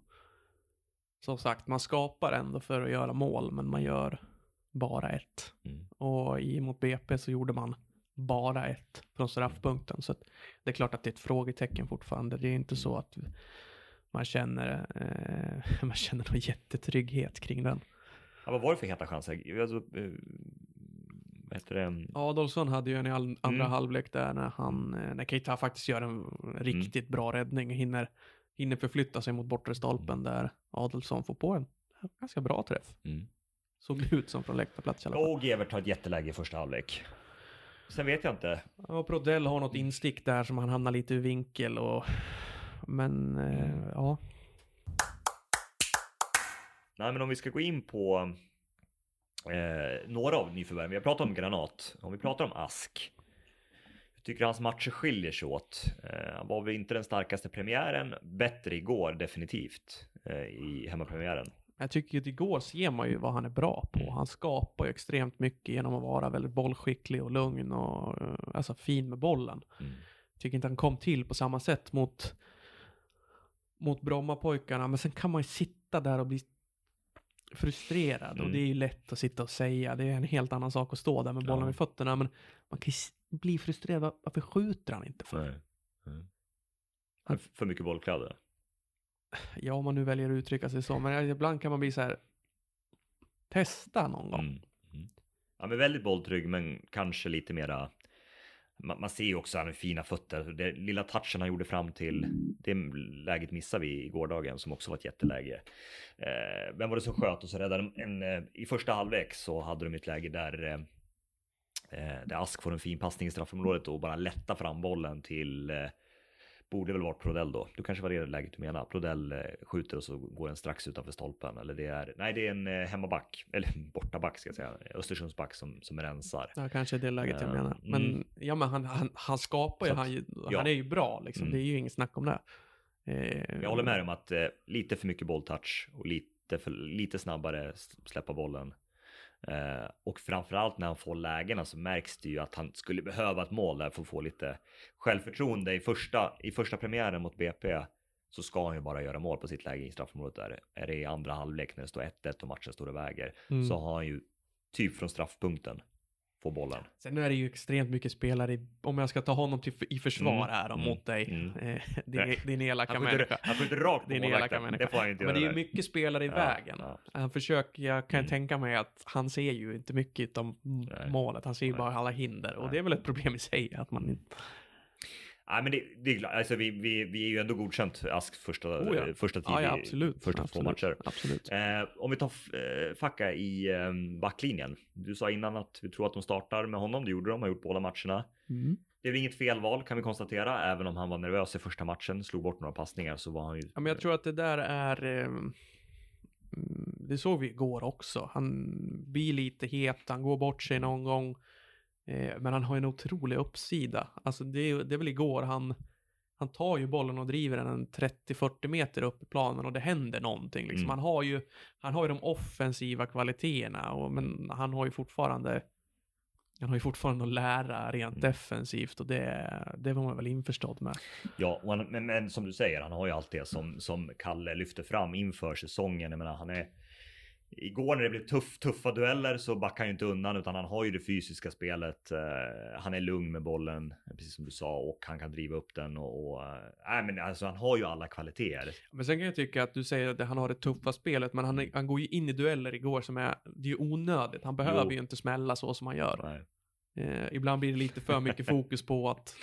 Som sagt, man skapar ändå för att göra mål, men man gör bara ett. Mm. Och i mot BP så gjorde man bara ett från straffpunkten. Så det är klart att det är ett frågetecken fortfarande. Det är inte så att man känner, eh, man känner någon jättetrygghet kring den. Ja, vad var det för heta chanser? Alltså, eh, heter det? Adolfsson hade ju en i all, andra mm. halvlek där när han, eh, när Keita faktiskt gör en riktigt mm. bra räddning, hinner, hinner förflytta sig mot bortre stolpen mm. där Adolfsson får på en ganska bra träff. Mm. Såg ut som från läktarplats i alla fall. Och Evert har ett jätteläge i första halvlek. Sen vet jag inte. Ja, Prodell har något instick där som han hamnar lite ur vinkel och... Men, eh, mm. ja. Nej, men om vi ska gå in på eh, några av nyförvärven. Vi har pratat om Granat. Om vi pratar om Ask. Jag tycker hans matcher skiljer sig åt. Eh, han var väl inte den starkaste premiären. Bättre igår definitivt eh, i hemmapremiären. Jag tycker att igår ser man ju vad han är bra på. Han skapar ju extremt mycket genom att vara väldigt bollskicklig och lugn och eh, alltså fin med bollen. Mm. Tycker inte han kom till på samma sätt mot mot Brommapojkarna, men sen kan man ju sitta där och bli frustrerad mm. och det är ju lätt att sitta och säga. Det är en helt annan sak att stå där med bollen ja. vid fötterna, men man kan ju bli frustrerad. Varför skjuter han inte för? Nej. Mm. Han... För mycket bollkläder? Ja, om man nu väljer att uttrycka sig så, men ibland kan man bli så här. Testa någon gång. Mm. Mm. Ja, men väldigt bolltrygg, men kanske lite mera man, man ser ju också han har fina fötter. Det lilla touchen han gjorde fram till det läget missade vi i gårdagen som också var ett jätteläge. Eh, vem var det som sköt och så räddade en, en, eh, i första halvlek så hade de ett läge där eh, eh, där Ask får en fin passning i straffområdet och bara lätta fram bollen till eh, borde väl varit Prodell då. Du kanske var det läget du menar. Prodell eh, skjuter och så går den strax utanför stolpen. Eller det är, nej det är en eh, hemmaback, eller bortaback ska jag säga. Östersundsback som, som rensar. Ja, kanske det läget jag menar. Men, mm. ja, men han, han, han skapar ju, han, ja. han är ju bra liksom. Mm. Det är ju inget snack om det. Eh, jag håller med om att eh, lite för mycket bolltouch och lite, för, lite snabbare släppa bollen. Eh, och framförallt när han får lägena så märks det ju att han skulle behöva ett mål där för att få lite självförtroende i första, i första premiären mot BP. Så ska han ju bara göra mål på sitt läge i straffområdet där. Är det i andra halvlek när det står 1-1 och matchen står och väger. Mm. Så har han ju typ från straffpunkten få bollen. Sen är det ju extremt mycket spelare, om jag ska ta honom till, i försvar mm. här mm. mot dig, mm. eh, din, din elaka människa. Han inte rakt på elaka människa. Det får han inte Men det är ju mycket spelare i ja, vägen. Ja. Han försöker, jag kan mm. tänka mig att han ser ju inte mycket om målet, han ser ju bara alla hinder. Och det är väl ett problem i sig att man inte Nej, men det, det är klart, alltså vi, vi, vi är ju ändå godkänt Ask första, oh ja. första tid, ja, ja, absolut. första absolut. två matcher. Absolut. Eh, om vi tar eh, Facka i eh, backlinjen. Du sa innan att vi tror att de startar med honom, det gjorde de, har gjort båda matcherna. Mm. Det är väl inget felval kan vi konstatera, även om han var nervös i första matchen, slog bort några passningar så var han ju... Ja, men jag tror att det där är... Eh, det såg vi igår också. Han blir lite het, han går bort sig någon gång. Eh, men han har en otrolig uppsida. Alltså det, det är väl igår han, han tar ju bollen och driver den en 30-40 meter upp i planen och det händer någonting. Liksom. Mm. Han, har ju, han har ju de offensiva kvaliteterna, och, men han har ju fortfarande han har ju fortfarande att lära rent mm. defensivt och det, det var man väl införstådd med. Ja, men, men, som du säger, han har ju allt det som, som Kalle lyfter fram inför säsongen. Jag menar, han är Igår när det blev tuff, tuffa dueller så backar han ju inte undan utan han har ju det fysiska spelet. Uh, han är lugn med bollen, precis som du sa, och han kan driva upp den och... och uh, men alltså han har ju alla kvaliteter. Men sen kan jag tycka att du säger att han har det tuffa spelet, men han, han går ju in i dueller igår som är, det är ju onödigt. Han behöver jo. ju inte smälla så som han gör. Uh, ibland blir det lite för mycket fokus på att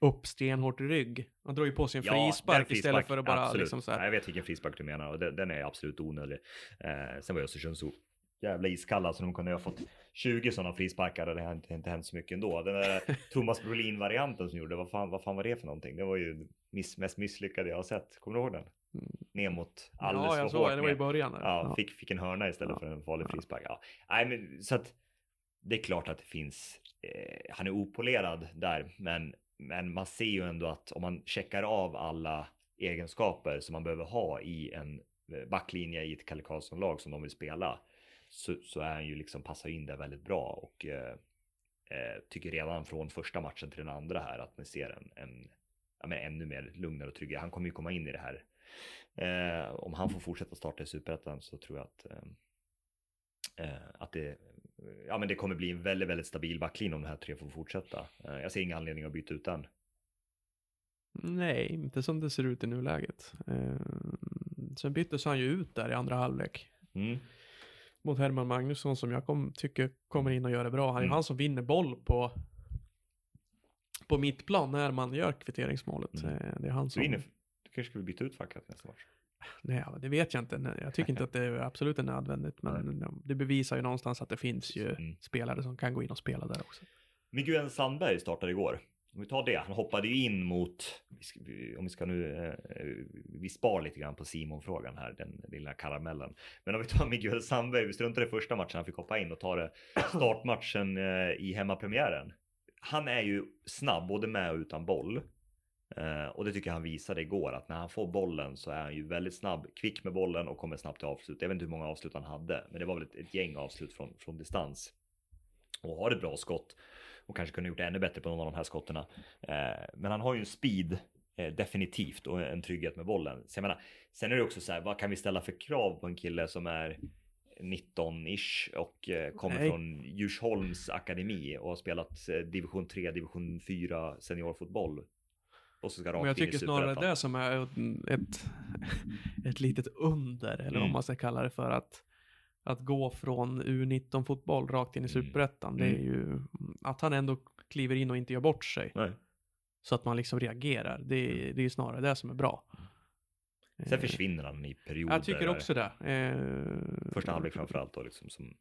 upp stenhårt i rygg. Han drar ju på sig en ja, frispark istället för att bara absolut. liksom så här. Jag vet vilken frispark du menar och den, den är absolut onödig. Eh, sen var Östersund så jävla iskalla så de kunde ha fått 20 sådana frisparkar och det har inte, inte hänt så mycket ändå. Den där Thomas Brolin-varianten som gjorde, vad fan, vad fan var det för någonting? Det var ju miss, mest misslyckade jag har sett. Kommer du ihåg den? Mm. Ner mot alldeles ja, jag för hårt. det var i början. Ja, ja, Fick, fick en hörna istället ja. för en farlig frispark. Ja. Nej, men så att det är klart att det finns eh, han är opolerad där, men, men man ser ju ändå att om man checkar av alla egenskaper som man behöver ha i en eh, backlinje i ett Kalle Karlsson-lag som de vill spela så, så är han ju liksom passar in där väldigt bra och eh, eh tycker redan från första matchen till den andra här att man ser en, en ja, men ännu mer lugnare och tryggare. Han kommer ju komma in i det här. Eh, om han får fortsätta starta i superettan så tror jag att eh, eh att det, ja, men det kommer bli en väldigt, väldigt stabil backlinje om de här tre får fortsätta. Eh, jag ser ingen anledning att byta ut den. Nej, inte som det ser ut i nuläget. Eh, sen byttes han ju ut där i andra halvlek. Mm. Mot Herman Magnusson som jag kom, tycker kommer in och gör det bra. Han är mm. han som vinner boll på på mittplan när man gör kvitteringsmålet. Mm. Eh, det är han som... Du, inne, du kanske skulle byta ut Fackat nästa match? Nej, det vet jag inte. Jag tycker inte att det är absolut är nödvändigt. Men det bevisar ju någonstans att det finns ju mm. spelare som kan gå in och spela där också. Miguel Sandberg startade igår. Om vi tar det, han hoppade ju in mot, om vi ska nu, eh, vi spar lite grann på Simon-frågan här, den lilla karamellen. Men om vi tar Miguel Sandberg, vi struntar i första matchen han fick hoppa in och ta det startmatchen eh, i hemmapremiären. Han är ju snabb både med och utan boll. Eh, och det tycker jag han visade igår att när han får bollen så är han ju väldigt snabb, kvick med bollen och kommer snabbt till avslut. Jag vet inte hur många avslut han hade, men det var väl ett, ett gäng avslut från, från distans. Och har ett bra skott och kanske kunde gjort ännu bättre på någon av de här skotterna. Eh, men han har ju en speed eh, definitivt och en trygghet med bollen. Så jag menar, sen är det också så här, vad kan vi ställa för krav på en kille som är 19-ish och kommer Nej. från Djursholms akademi och har spelat division 3, division 4 seniorfotboll. Och så ska Men jag tycker snarare det som är ett, ett litet under, eller mm. vad man ska kalla det för, att att gå från U19 fotboll rakt in i mm. superettan, mm. det är ju att han ändå kliver in och inte gör bort sig. Nej. Så att man liksom reagerar. Det, är, mm. det är snarare det som är bra. Sen eh, försvinner han i perioder. Jag tycker också det. Eh, Första halvlek framförallt då liksom som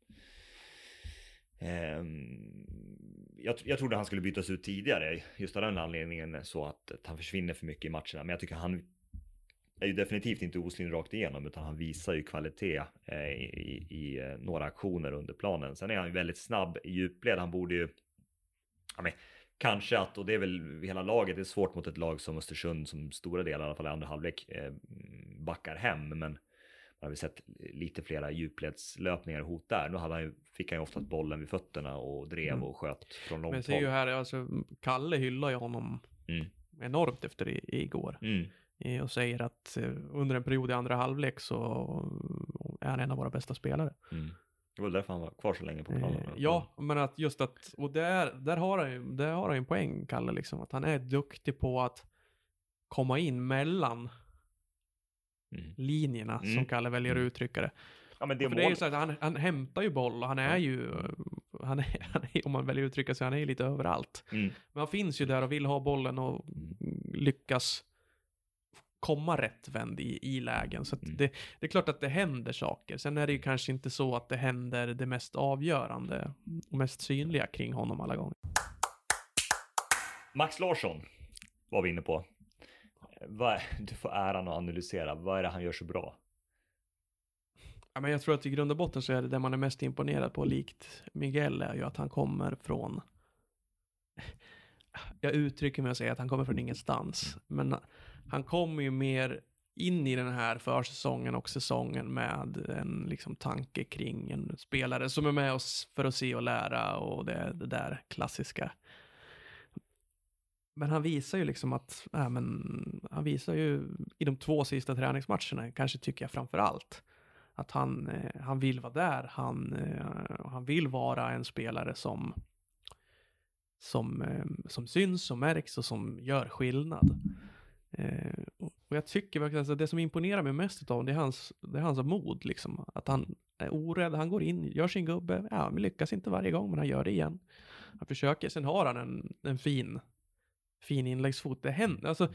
eh, jag, jag trodde han skulle bytas ut tidigare just av den anledningen så att, att han försvinner för mycket i matcherna. Men jag tycker han är ju definitivt inte osynlig rakt igenom utan han visar ju kvalitet eh, i, i, i, eh, några aktioner under planen. Sen är han ju väldigt snabb i djupled. Han borde ju ja, men, kanske att, och det är väl hela laget, det är svårt mot ett lag som Östersund som stora delar, i alla fall i andra halvlek, eh, backar hem. Men man har väl sett lite flera djupledslöpningar och hot där. Nu hade han ju, fick han ju oftast bollen vid fötterna och drev mm. och sköt från långt håll. Men jag ser ju här, alltså Kalle hyllar ju honom mm. enormt efter i, igår. Mm. Eh, och säger att eh, under en period i andra halvlek så är han en av våra bästa spelare. Mm. Det var därför han var kvar så länge på planen. Eh, ja, men att just att, och där, där har han ju, där har han en poäng, Kalle, liksom, att han är duktig på att komma in mellan mm. linjerna, mm. som Kalle väljer att mm. uttrycka det. Ja, men det, För det är ju så att han, han hämtar ju boll och han är ju, han är, han är, om man väljer att uttrycka sig, han är ju lite överallt. Mm. Men han finns ju där och vill ha bollen och lyckas komma rättvänd i, i lägen. Så mm. det, det, är klart att det händer saker. Sen är det ju kanske inte så att det händer det mest avgörande och mest synliga kring honom alla gånger. Max Larsson var vi inne på. Du får äran att analysera. Vad är det han gör så bra? Ja, men jag tror att i grund och botten så är det det man är mest imponerad på, likt Miguel, är ju att han kommer från jag uttrycker mig och säger att han kommer från ingenstans. Men han kommer ju mer in i den här försäsongen och säsongen med en liksom tanke kring en spelare som är med oss för att se och lära och det, det där klassiska. Men han visar ju liksom att, äh, men, han visar ju i de två sista träningsmatcherna, kanske tycker jag framför allt, att han, eh, han vill vara där, han, eh, han vill vara en spelare som som, eh, som syns, som märks och som gör skillnad. Eh, och jag tycker verkligen att alltså, det som imponerar mig mest av det är hans, det är hans mod, liksom. Att han är orädd, han går in, gör sin gubbe, ja, han lyckas inte varje gång, men han gör det igen. Han försöker, sen har han en, en fin, fin inläggsfot. Det händer, alltså,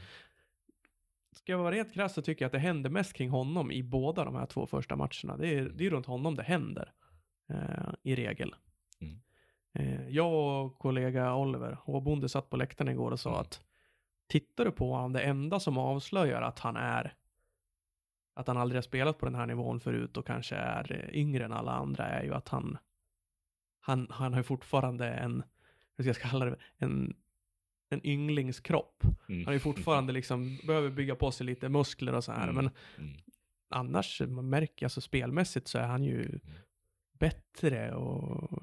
ska jag vara rent krass så tycker jag att det händer mest kring honom i båda de här två första matcherna. Det är, det är runt honom det händer, eh, i regel. Mm. Eh, jag och kollega Oliver, Åbonde, satt på läktaren igår och sa mm. att tittar du på honom, det enda som avslöjar att han är att han aldrig har spelat på den här nivån förut och kanske är yngre än alla andra är ju att han han, han har fortfarande en, hur ska jag kalla det, en, en ynglingskropp. Mm. Han är fortfarande liksom, behöver bygga på sig lite muskler och så här, Mm. men Mm. annars, man märker, alltså spelmässigt så är han ju bättre och,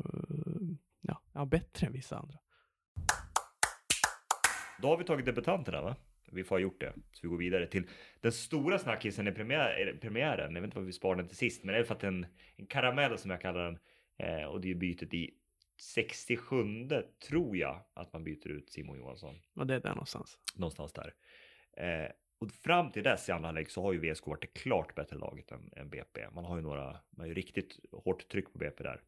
ja, ja, bättre än vissa andra. Då har vi tagit debutanterna va? Vi får ha gjort det. Så vi går vidare till den stora snackisen i premiär, premiären. Jag vet inte varför vi sparar den till sist, men det är för att en, en karamell som jag kallar den. Eh, och det är bytet i 67 tror jag att man byter ut Simon Johansson. Och det är där någonstans. Någonstans där. Eh, och fram till dess i andra halvlek så har ju VSK varit det klart bättre laget än, än BP. Man har ju några, man har ju riktigt hårt tryck på BP där.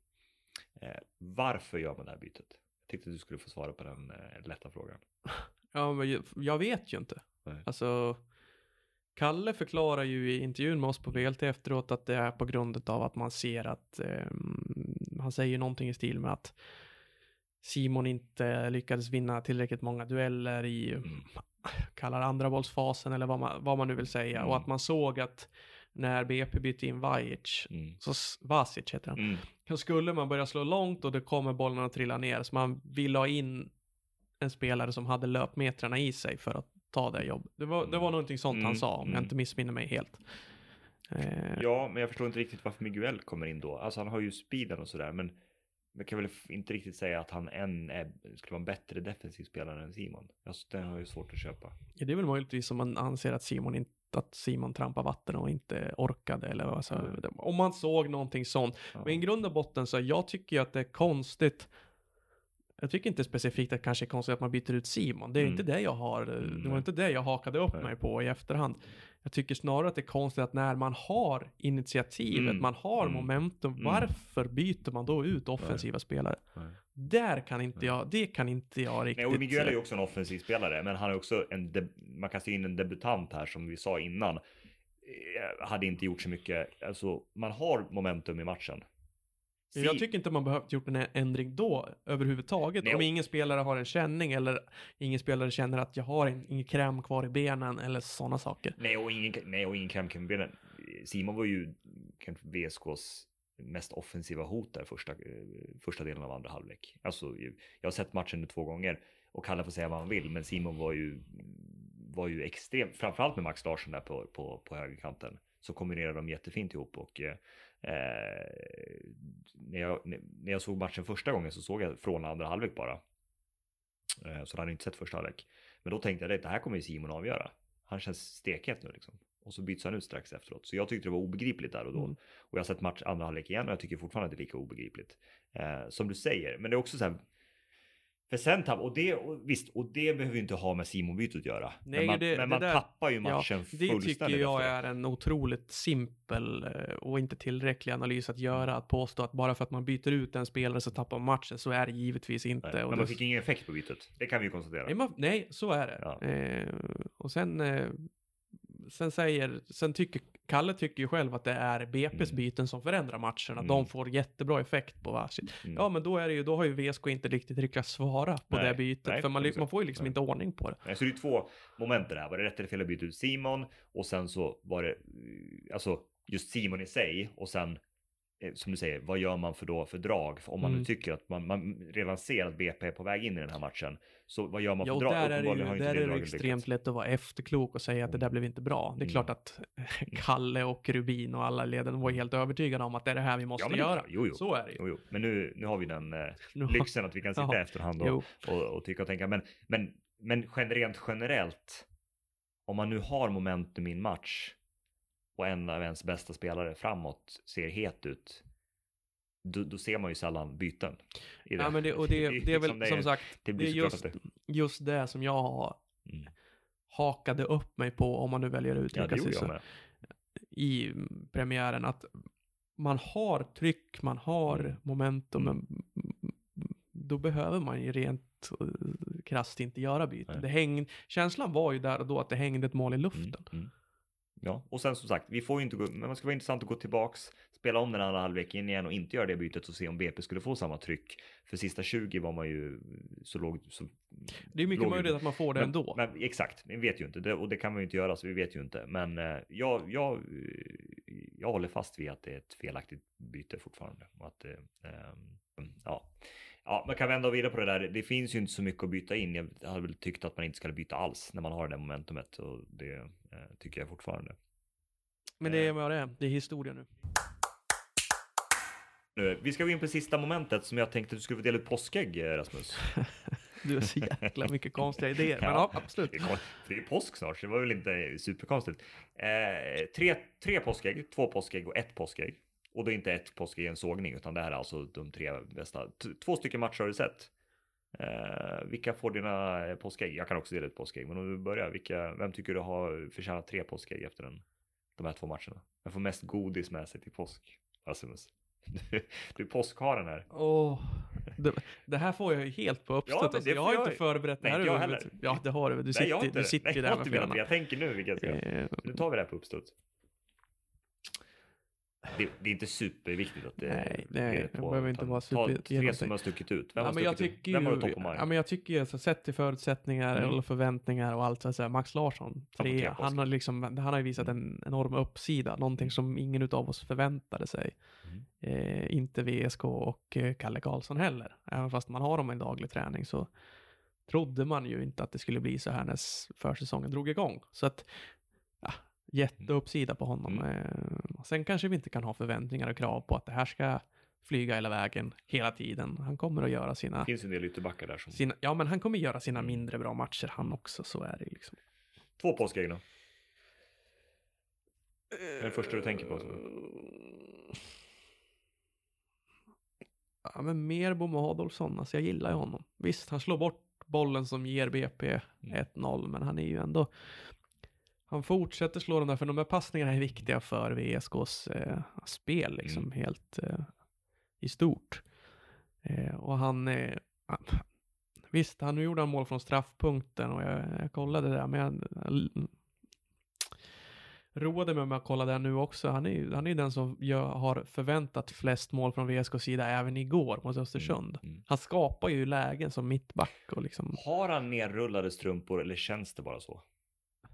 Eh, varför gör man det här bytet? Jag tyckte att du skulle få svara på den eh, lätta frågan. Ja, men jag, jag vet ju inte. Nej. Alltså, Kalle förklarar ju i intervjun med oss på VLT efteråt att det är på grund av att man ser att ehm, han säger någonting i stil med att Simon inte lyckades vinna tillräckligt många dueller i, Mm. kallar andra bollsfasen eller vad man, vad man nu vill säga. Mm. Och att man såg att när BP bytte in Vajic, Mm. så Vasic heter han, Mm. så skulle man börja slå långt och det kommer bollen att trilla ner. Så man vill ha in en spelare som hade löpmetrarna i sig för att ta det jobbet. Det var, det var någonting sånt Mm, han sa, om jag mm. inte missminner mig helt. Eh, Ja, men jag förstår inte riktigt varför Miguel kommer in då. Alltså han har ju speeden och sådär, men jag kan väl inte riktigt säga att han än är, skulle vara en bättre defensiv spelare än Simon. Alltså den har jag ju svårt att köpa. ja, det är väl möjligtvis om man anser att Simon inte att Simon trampar vatten och inte orkade eller alltså, Mm. om man såg någonting sånt. Ja. Men i grund och botten så jag tycker ju att det är konstigt. Jag tycker inte specifikt att det kanske är konstigt att man byter ut Simon. Det är Mm. inte det jag har, det Mm, var inte det jag hakade upp Nej. mig på i efterhand. Jag tycker snarare att det är konstigt att när man har initiativet, Mm, man har mm, momentum, mm. varför byter man då ut offensiva spelare? Nej. Där kan inte jag, det kan inte jag riktigt... Nej, och Miguel är ju också en offensiv spelare, men han är också en, man kan se in en debutant här som vi sa innan. Eh, Hade inte gjort så mycket, alltså man har momentum i matchen. Si- Jag tycker inte man behövt gjort en ändring då överhuvudtaget. Nej, Om ingen spelare har en känning eller ingen spelare känner att jag har en, ingen kräm kvar i benen eller sådana saker. Nej, och ingen, nej, och ingen krämkrämbenen. Simon var ju kanske VSKs mest offensiva hot där första, eh, första delen av andra halvlek. Alltså, jag har sett matchen nu två gånger och Kalle får säga vad han vill, men Simon var ju, var ju extremt, framförallt med Max Larsson där på, på, på högerkanten. Så kombinerade de jättefint ihop och eh, när, jag, när jag såg matchen första gången så såg jag från andra halvlek bara. Eh, så jag hade inte sett första halvlek. Men då tänkte jag det här kommer ju Simon avgöra. Han känns stekhet nu liksom. Och så byts han ut strax efteråt. Så jag tyckte det var obegripligt där och då. Mm. Och jag har sett match andra halvlek igen och jag tycker fortfarande att det är lika obegripligt. Eh, som du säger, men det är också så här. För sen tapp, och det, och visst, och det behöver ju inte ha med Simon-bytet att göra. Nej, men man, det- men det man där- tappar ju matchen det fullständigt. tycker jag efteråt. är en otroligt simpel eh, och inte tillräcklig analys att göra. Att påstå att bara för att man byter ut en spelare så tappar man matchen, så är det givetvis inte. Nej, men det- man fick ingen effekt på bytet. Det kan vi ju konstatera. Nej, man, nej, så är det. Ja. Eh, och sen, eh, sen säger, sen tycker, Kalle tycker ju själv att det är BP's Mm. byten som förändrar matcherna. Mm. De får jättebra effekt på varsitt. Mm. Ja, men då är det ju, då har ju VSK inte riktigt lyckats svara på Nej, det bytet. nej, för man, man får ju liksom Nej. inte ordning på det. Nej, Så det är två moment här. Var det rätt eller fel att byta ut Simon? Och sen så var det eh, alltså just Simon i sig och sen som du säger, vad gör man för då för drag? För om man Mm. nu tycker att man, man redan ser att BP är på väg in i den här matchen. Så vad gör man Ja, för och drag? där är det ju där är det extremt lätt att vara efterklok och säga att det där blev inte bra. Det är Mm. klart att Kalle och Rubin och alla leden var helt övertygade om att det är det här vi måste Ja, men det göra. Jo, jo. Så är det ju. Jo, jo. Men nu, nu har vi den eh, lyxen att vi kan sitta Ja. efterhand och, och, och tycka och tänka. Men, men, men rent generellt, om man nu har momentum i en match och en av ens bästa spelare framåt ser het ut, då, då ser man ju sällan byten. Ja, men det, och det, det är väl liksom som sagt, det det, är just, det- just det som jag har Mm. hakade upp mig på, om man nu väljer att Ja, uttrycka det sig så, med. i mm, premiären, att man har tryck, man har Mm. momentum, Mm. men då behöver man ju rent uh, krasst inte göra byten. Det häng, känslan var ju där och då att det hängde ett mål i luften. Mm, mm. Ja, och sen som sagt, vi får ju inte gå, men det ska vara intressant att gå tillbaks, spela om den andra halvleken igen och inte göra det bytet och se om BP skulle få samma tryck. För sista 20 var man ju så låg, så Det är mycket låg- möjligt att man får det men, ändå. Men exakt, vi vet ju inte det, och det kan man ju inte göra så vi vet ju inte. Men eh, jag, jag, eh, jag håller fast vid att det är ett felaktigt byte fortfarande. Och att, det, ehm, ja. Ja, man kan vända och vrida på det där. Det finns ju inte så mycket att byta in. Jag hade väl tyckt att man inte skulle byta alls när man har det momentumet och det eh, tycker jag fortfarande. Men det är vad det är. Det är historia nu. Nu, vi ska gå in på sista momentet som jag tänkte att du skulle få dela ut påskägg, eh, Rasmus. du har så jäkla mycket konstiga idéer. Men ja, absolut. Det är, det är påsk snart, så det var väl inte superkonstigt. Eh, tre, tre påskägg, två påskägg och ett påskägg. Och det är inte ett påskägg en sågning, utan det här är alltså de tre bästa. Två stycken matcher har du sett. Eh, vilka får dina påskägg? Jag kan också dela ut påskägg, men om du börjar, vilka, vem tycker du har förtjänat tre påskägg efter den, de här två matcherna? Vem får mest godis med sig till påsk? Rasmus. Du, du är påskharen här. Oh, det, det, här får jag ju helt på uppstånd. Ja, alltså, jag har jag... inte förberett nej, det här. Jag heller. Ja, det har du. Du sitter, nej, du sitter nej, där med flera. Jag tänker nu vilka jag ska. Eh, nu tar vi det här på uppstuds. Det, det, är inte superviktigt att det, nej, nej, det behöver inte vara super. Ta tre som har stuckit ut. Vem, ja, men jag tycker Vem har du topp på Ja, men jag tycker ju, alltså, sett till förutsättningar mm. eller förväntningar och allt, så alltså, Max Larsson, tre, han, har liksom, han har ju visat en enorm uppsida, någonting som ingen av oss förväntade sig. Mm. Eh, inte VSK och eh, Kalle Karlsson heller. Även fast man har dem i daglig träning så trodde man ju inte att det skulle bli så här när försäsongen drog igång. Så att jätteuppsida på honom. Mm. Eh, sen kanske vi inte kan ha förväntningar och krav på att det här ska flyga hela vägen hela tiden. Han kommer att göra sina... Det finns en del ytterbackar där som... Sina, ja, men han kommer göra sina mm. mindre bra matcher han också, så är det liksom. Två påskägg då? Är det första du tänker på? Ja, men mer Bomo Adolfsson, alltså jag gillar ju honom. Visst, han slår bort bollen som ger BP 1-0, mm. men han är ju ändå han fortsätter slå de där, för de där passningarna är viktiga för VSKs eh, spel, liksom mm. helt eh, i stort. Eh, och han, eh, visst, han gjorde han mål från straffpunkten och jag, jag kollade det där, men jag, jag roade mig med att kolla det nu också. Han är han är den som jag har förväntat flest mål från VSKs sida även igår mot Östersund. Mm, mm. Han skapar ju lägen som mittback och liksom. Har han nerrullade strumpor eller känns det bara så?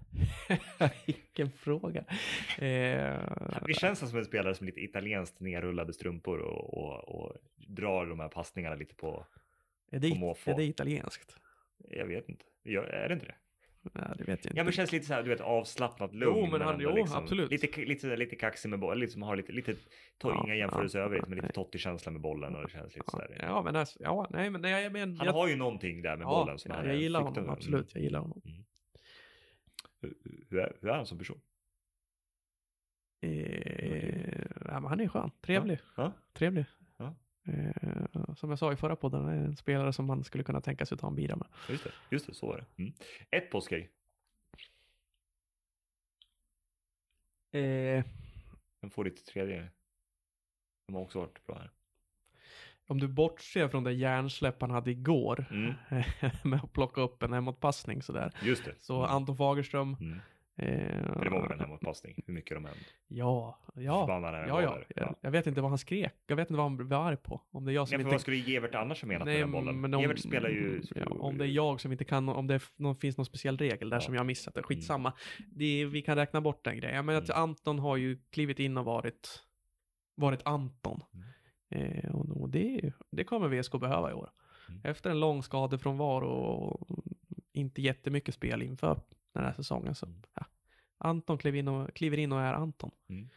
Vilken fråga. Eh, det känns som en spelare som lite italienskt nerrullade strumpor och, och, och drar de här passningarna lite på, är det, på måfå. Är det italienskt? Jag vet inte. Är det inte det? Nej, det vet jag inte. Ja, men känns lite så här, du vet, avslappnat, lugn. Jo, men han, jo, liksom, absolut. Lite, lite, lite kaxig med bollen, liksom har lite, lite, tar ja, inga jämförelser ja, övrigt, men lite Totti-känsla med bollen och det känns lite ja, sådär. Ja, men alltså, ja, nej, men jag men, Han jag, har ju någonting där med ja, bollen som ja, är jag gillar honom, absolut, jag gillar honom. Mm hur är, hur är han som person? Eh, ja, han är skön, trevlig. Ja. Trevlig. Ja. Eh, som jag sa i förra podden, han är en spelare som man skulle kunna tänka sig att ta en bira med. Just det, just det så är det. Mm. Ett påskägg. Eh, Vem får ditt tredje? De har också varit bra här. Om du bortser från det hjärnsläpp han hade igår mm. med att plocka upp en hemåtpassning sådär. Just det. Så mm. Anton Fagerström. Mm. Eh, För det var väl en hemåtpassning, hur mycket de än Ja, ja, ja, ja. Jag, jag, vet inte vad han skrek, jag vet inte vad han var arg på. Om det är jag som Nej, inte... vad skulle Gevert annars ha menat med den bollen? Men om, Gevert spelar ju... Ja, om det är jag som inte kan, om det någon, finns någon speciell regel där ja. som jag har missat, det, skitsamma. Mm. Det, vi kan räkna bort den grejen. Men att mm. Anton har ju klivit in och varit, varit Anton. Mm. Eh, och det, det kommer VSK behöva i år. Mm. Efter en lång skadefrånvaro och inte jättemycket spel inför den här säsongen så mm. ja, Anton kliver in och, kliver in och är Anton. Mm.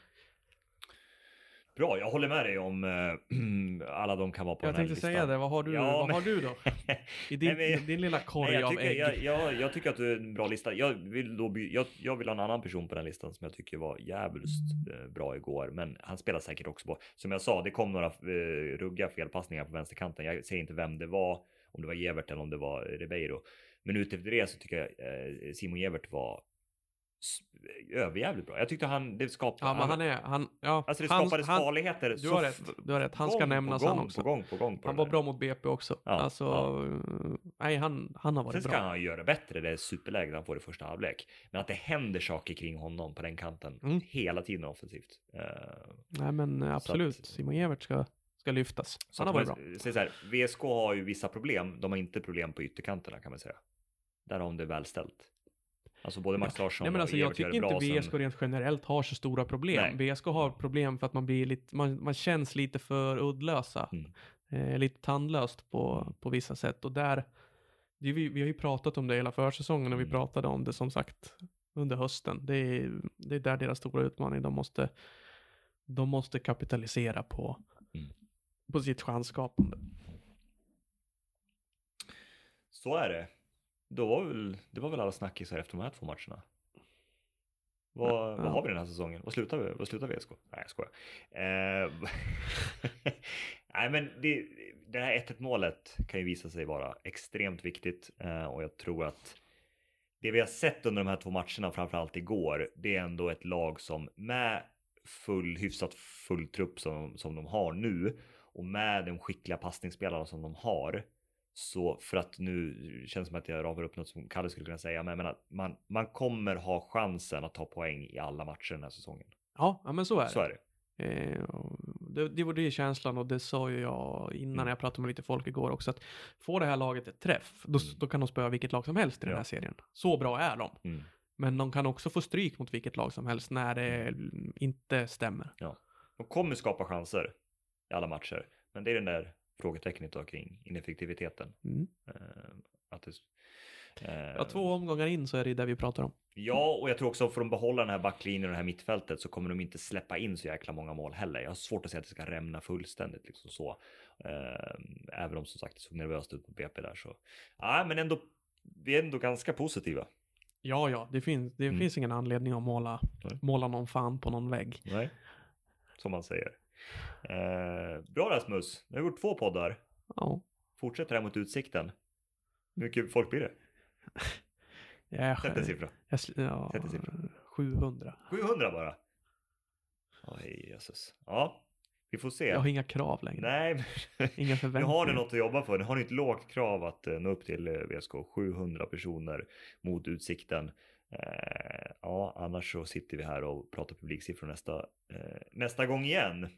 Bra, jag håller med dig om äh, alla de kan vara på jag den här listan. Jag tänkte säga det, vad har du, ja, vad men... har du då? I din, nej, men, din lilla korg nej, av ägg. Jag, jag, jag, tycker att du är en bra lista. Jag vill, då, jag, jag vill ha en annan person på den listan som jag tycker var jävligt äh, bra igår. Men han spelar säkert också på, som jag sa, det kom några äh, rugga felpassningar på vänsterkanten. Jag säger inte vem det var, om det var Gevert eller om det var Ribeiro. Men utifrån det så tycker jag Simon Gevert var överjävligt bra. Jag tyckte han, det skapade... Ja, men han är, han, ja. Alltså det skapades han, farligheter. Du har rätt, du har rätt. Han ska nämnas gång, han också. På gång, på gång, på han var bra mot BP också. Ja, alltså, ja. nej, han, han har varit Sen bra. Sen ska han göra bättre, det är superläge han får i första halvlek. Men att det händer saker kring honom på den kanten mm. hela tiden offensivt. Uh, nej, men absolut. Att, Simon Evert ska, ska lyftas. Han har varit bra. Så här, VSK har ju vissa problem. De har inte problem på ytterkanterna kan man säga. Där har de det väl ställt. Alltså både Max Larsson Nej, men alltså, Jag tycker inte VSK rent generellt har så stora problem. Nej. VSK har problem för att man blir lite, man, man känns lite för uddlösa. Mm. eh, lite tandlöst på, på vissa sätt. Och där, det, vi, vi har ju pratat om det hela försäsongen och vi mm. pratade om det som sagt under hösten. Det är, det är där deras stora utmaning. De måste, de måste kapitalisera på, mm. på sitt chansskapande. Så är det. Då var väl, det var väl alla snackisar efter de här två matcherna. Vad, ja. vad har vi den här säsongen? Vad slutar vi? Vad slutar vi SK? Nej, jag skojar. Eh, nej, men det, det här 1-1 målet kan ju visa sig vara extremt viktigt eh, och jag tror att det vi har sett under de här två matcherna, framförallt igår, det är ändå ett lag som med full, hyfsat full trupp som, som de har nu och med de skickliga passningsspelarna som de har så för att nu känns det som att jag radar upp något som Kalle skulle kunna säga, men jag menar, man, man kommer ha chansen att ta poäng i alla matcher den här säsongen. Ja, ja men så är det. Så är det. Eh, det, det var det känslan och det sa ju jag innan mm. jag pratade med lite folk igår också att får det här laget ett träff, då, mm. då kan de spöa vilket lag som helst i den här serien. Så bra är de. Mm. Men de kan också få stryk mot vilket lag som helst när det mm. inte stämmer. Ja. De kommer skapa chanser i alla matcher, men det är den där frågetecknet då kring ineffektiviteten. Mm. Uh, att det, uh, ja, två omgångar in så är det det vi pratar om. Ja, och jag tror också för att behålla den här backlinjen och det här mittfältet så kommer de inte släppa in så jäkla många mål heller. Jag har svårt att säga att det ska rämna fullständigt liksom så. Uh, även om som sagt det såg nervöst ut på BP där så. Ja, men ändå. Vi är ändå ganska positiva. Ja, ja, det finns. Det mm. finns ingen anledning att måla, måla någon fan på någon vägg. Nej, som man säger. Eh, bra Rasmus, nu har vi gjort två poddar. Ja. Fortsätter här mot utsikten. Hur mycket folk blir det? Jag, Sätt en siffra. Jag, ja, Sätt en siffra. 700. 700 bara? Oj, jösses. Ja, vi får se. Jag har inga krav längre. Nej, men inga förväntningar. Nu har ni något att jobba för. Nu har ni ett lågt krav att uh, nå upp till uh, VSK. 700 personer mot utsikten. Uh, ja, annars så sitter vi här och pratar publiksiffror nästa, nästa gång igen.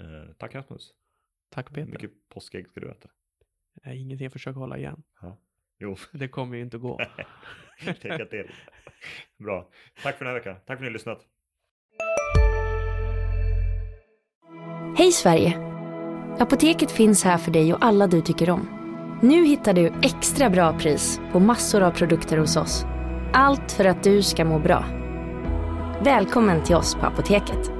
Eh, tack Rasmus. Tack Peter. Hur mycket påskägg ska du äta? Nej, ingenting jag försöker hålla igen. Ja. Jo. Det kommer ju inte gå. Tänka till. Bra. Tack för den här veckan. Tack för att ni har lyssnat. Hej Sverige! Apoteket finns här för dig och alla du tycker om. Nu hittar du extra bra pris på massor av produkter hos oss. Allt för att du ska må bra. Välkommen till oss på Apoteket.